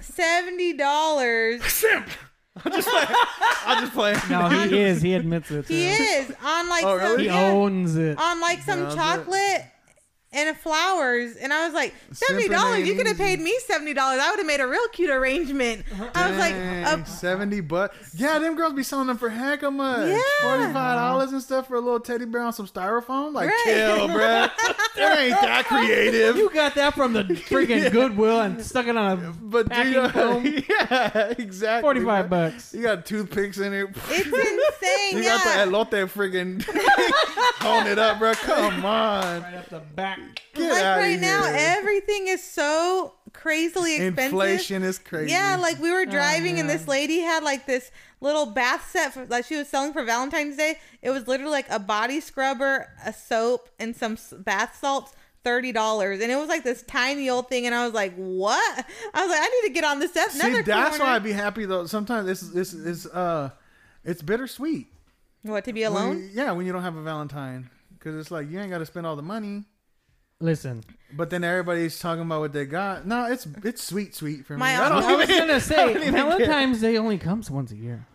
seventy dollars. I'm just playing. I'm just playing. No, (laughs) he is. He admits it. He too. is on like Oh, some really? He yeah, owns it. on like some Does it? chocolate and flowers, and I was like seventy dollars. You could have paid me seventy dollars. I would have made a real cute arrangement. I was like, Dang, uh, seventy bucks. Yeah, them girls be selling them for heck of much. Yeah. Forty five dollars and stuff for a little teddy bear on some styrofoam. Like, Right. chill, (laughs) bruh. it ain't that creative. You got that from the freaking (laughs) Goodwill and stuck it on a But packing you foam. (laughs) yeah, exactly. forty-five bruh. bucks. You got toothpicks in it. it's insane. You yeah. got the elote freaking holding it up, bro. Come on. Right up the back. Get like right now, here. everything is so crazily expensive. Inflation is crazy. Yeah, like we were driving and this lady had like this little bath set for, that she was selling for Valentine's Day. It was literally like a body scrubber, a soap, and some bath salts. Thirty dollars, and it was like this tiny old thing, and I was like, "What?" I was like, "I need to get on this step." See, that's why I'd be happy though. Sometimes this this is uh, it's bittersweet. what to be alone. you- yeah, when you don't have a Valentine, because it's like you ain't got to spend all the money. Listen, But then everybody's talking about what they got. No, it's it's sweet, sweet for me. My I don't I was even- gonna (laughs) say don't even care. Valentine's Day only comes once a year.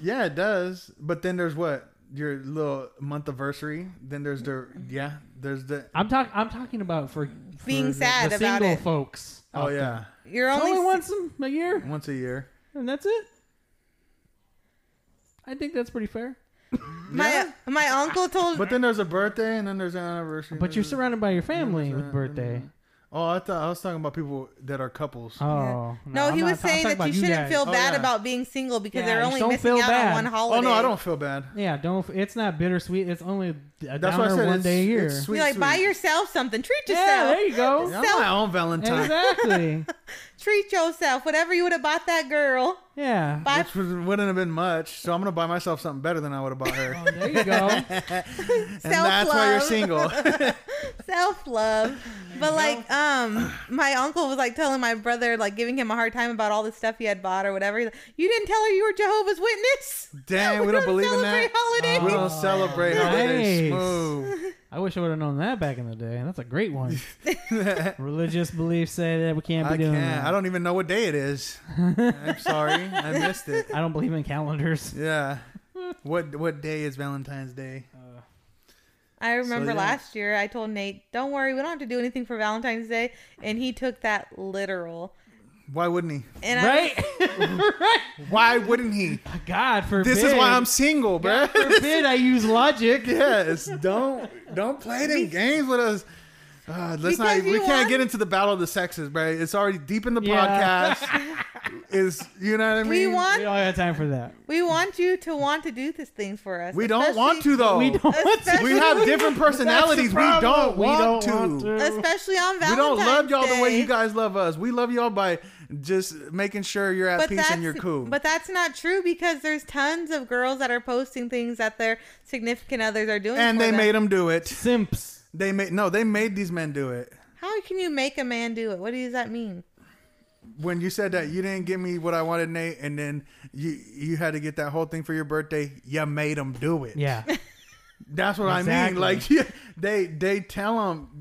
Yeah, it does. But then there's what your little month anniversary. Then there's the yeah. There's the I'm talking. I'm talking about for, for Being the, sad the about single it. folks. oh out there. yeah, You're It's only, only s- once a year, once a year. and that's it. I think that's pretty fair. (laughs) my Yeah. my uncle told. But then there's a birthday, and then there's an anniversary. But you're surrounded by your family there's with birthday. Oh, I thought I was talking about people that are couples. Oh no, I'm he not was ta- I'm saying talking that you about shouldn't guys. feel Oh, bad yeah. about being single because Yeah, they're you only don't missing feel out bad. on one holiday. Oh no, I don't feel bad. Yeah, don't. It's not bittersweet. It's only a That's why I downer said one it's, day a year. it's sweet. You're like, sweet. buy yourself something. Treat yeah, yourself. there you go. Yeah, I'm my own Valentine, exactly. (laughs) Treat yourself. Whatever you would have bought that girl. Yeah. Buy which was, wouldn't have been much. So I'm gonna buy myself something better than I would have bought her. Oh, there you go. (laughs) and that's why you're single. (laughs) self love. But like, um, my uncle was like telling my brother, like giving him a hard time about all the stuff he had bought or whatever. He's like, you didn't tell her you were Jehovah's Witness. Dang, (laughs) we don't believe in celebrate that. holidays. we don't celebrate holidays. Nice. Smooth. I wish I would have known that back in the day. That's a great one. (laughs) Religious beliefs say that we can't be I doing can't. that. I don't even know what day it is. (laughs) I'm sorry, I missed it. I don't believe in calendars. Yeah. (laughs) What what day is Valentine's Day? I remember yeah. last year I told Nate, "Don't worry, we don't have to do anything for Valentine's Day," and he took that literal. Why wouldn't he? And Right? (laughs) right. Why wouldn't he? God forbid. This is why I'm single, bruh. forbid I use logic. (laughs) yes, don't don't play them games with us. Uh, let's not. We you can't get into the battle of the sexes, bro. It's already deep in the Yeah. podcast. (laughs) is you know what I mean? we We want don't have time for that. we want you to want to do these things for us. We don't want to though. We don't want to. We have different personalities. We don't, We want, don't to. want to. especially on Valentine's. We don't love y'all the way you guys love us. We love y'all by just making sure you're at but peace that's and you're cool. but that's not true because there's tons of girls that are posting things that their significant others are doing. and for they them. made them do it. Simps. They made no. They made these men do it. How can you make a man do it? What does that mean? When you said that you didn't give me what I wanted, Nate, and then you you had to get that whole thing for your birthday, you made them do it. Yeah. (laughs) That's what I mean. Like yeah, (laughs) they they tell them.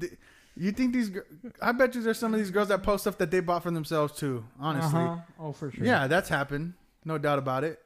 You think these? gir- I bet you there's some of these girls that post stuff that they bought for themselves too. Honestly, Uh-huh. Oh, for sure. yeah, that's happened. No doubt about it.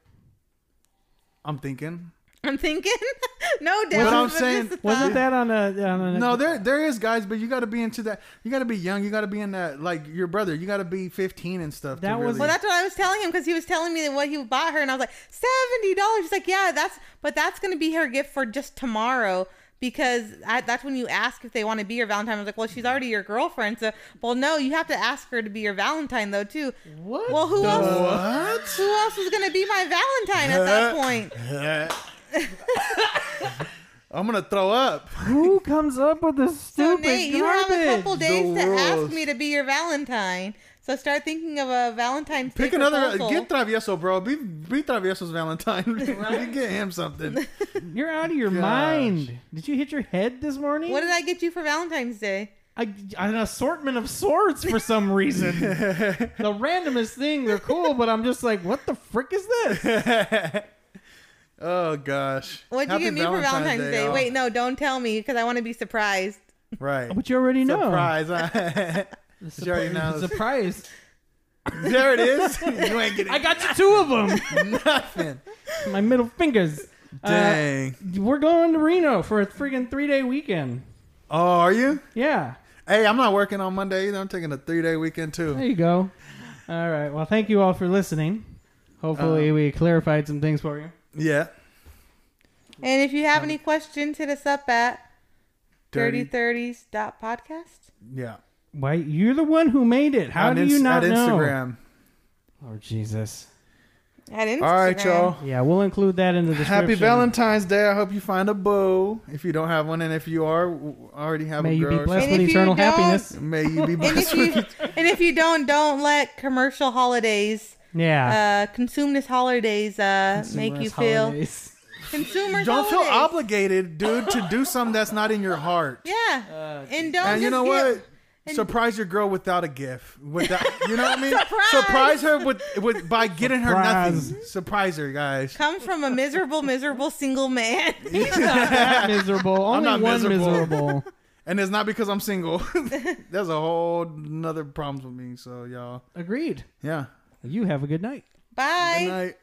I'm thinking. I'm thinking, (laughs) no doubt. But I'm saying- Wasn't that on a, on a No, there there is guys, but you got to be into that. You got to be young. You got to be in that like your brother. You got to be 15 and stuff. to That was- really- Well, that's what I was telling him because he was telling me that what he bought her, and I was like, seventy dollars. He's like, yeah, that's, but that's gonna be her gift for just tomorrow because I, that's when you ask if they want to be your Valentine. I was like, well, she's already your girlfriend, so well, no, you have to ask her to be your Valentine though too. What? Well, who the- else? what? Who else is gonna be my Valentine at that (laughs) point? I'm gonna throw up. Who comes up with this So stupid Nate, you garbage? have a couple days The to ask me to be your Valentine. So start thinking of a Valentine's Day Pick another. Uh, proposal. Get Travieso, bro. Be be Travieso's Valentine. (laughs) (laughs) You get him something. (laughs) You're out of your Gosh. mind. Did you hit your head this morning? What did I get you for Valentine's Day? I, an assortment of swords for some reason. the randomest thing. They're cool, but I'm just like, what the frick is this? oh gosh. What'd you Happy get me for Valentine's Day? y'all. Wait, no, don't tell me because I want to be surprised. Right. But you already know. Surprise. Huh? The You already know. Surprise. (laughs) there it is. (laughs) you ain't getting I got you two of them. nothing. (laughs) My middle fingers. Uh, Dang. we're going to Reno for a freaking three day weekend. oh, are you? Yeah. Hey, I'm not working on Monday either. I'm taking a three day weekend too. There you go. All right. Well, thank you all for listening. Hopefully, Um, we clarified some things for you. Yeah. And if you have any questions, hit us up at Dirty. 3030s.podcast. Yeah. Why? You're the one who made it. How On do Ins- you not at know? Instagram? Oh Jesus! At Instagram. All right, y'all. Yeah, we'll include that in the description. Happy Valentine's Day. I hope you find a beau if you don't have one, and if you are, already have May a you be blessed with eternal happiness. May you be And blessed. if you and if you don't, don't let commercial holidays, Yeah. uh, consumerist holidays, uh, make you Consumerist feel holidays. consumers. don't feel obligated, dude, to do something that's not in your heart. Yeah, and don't. and you know feel- what? Surprise your girl without a gift. Without, you know what I mean? (laughs) Surprise! her with, with by getting her nothing. Surprise her, guys. Come from a miserable, miserable single man. (laughs) That (laughs) miserable. Only not one miserable. miserable. And it's not because I'm single. There's a whole another problems with me. So y'all, Agreed. yeah. You have a good night. Bye. Good night.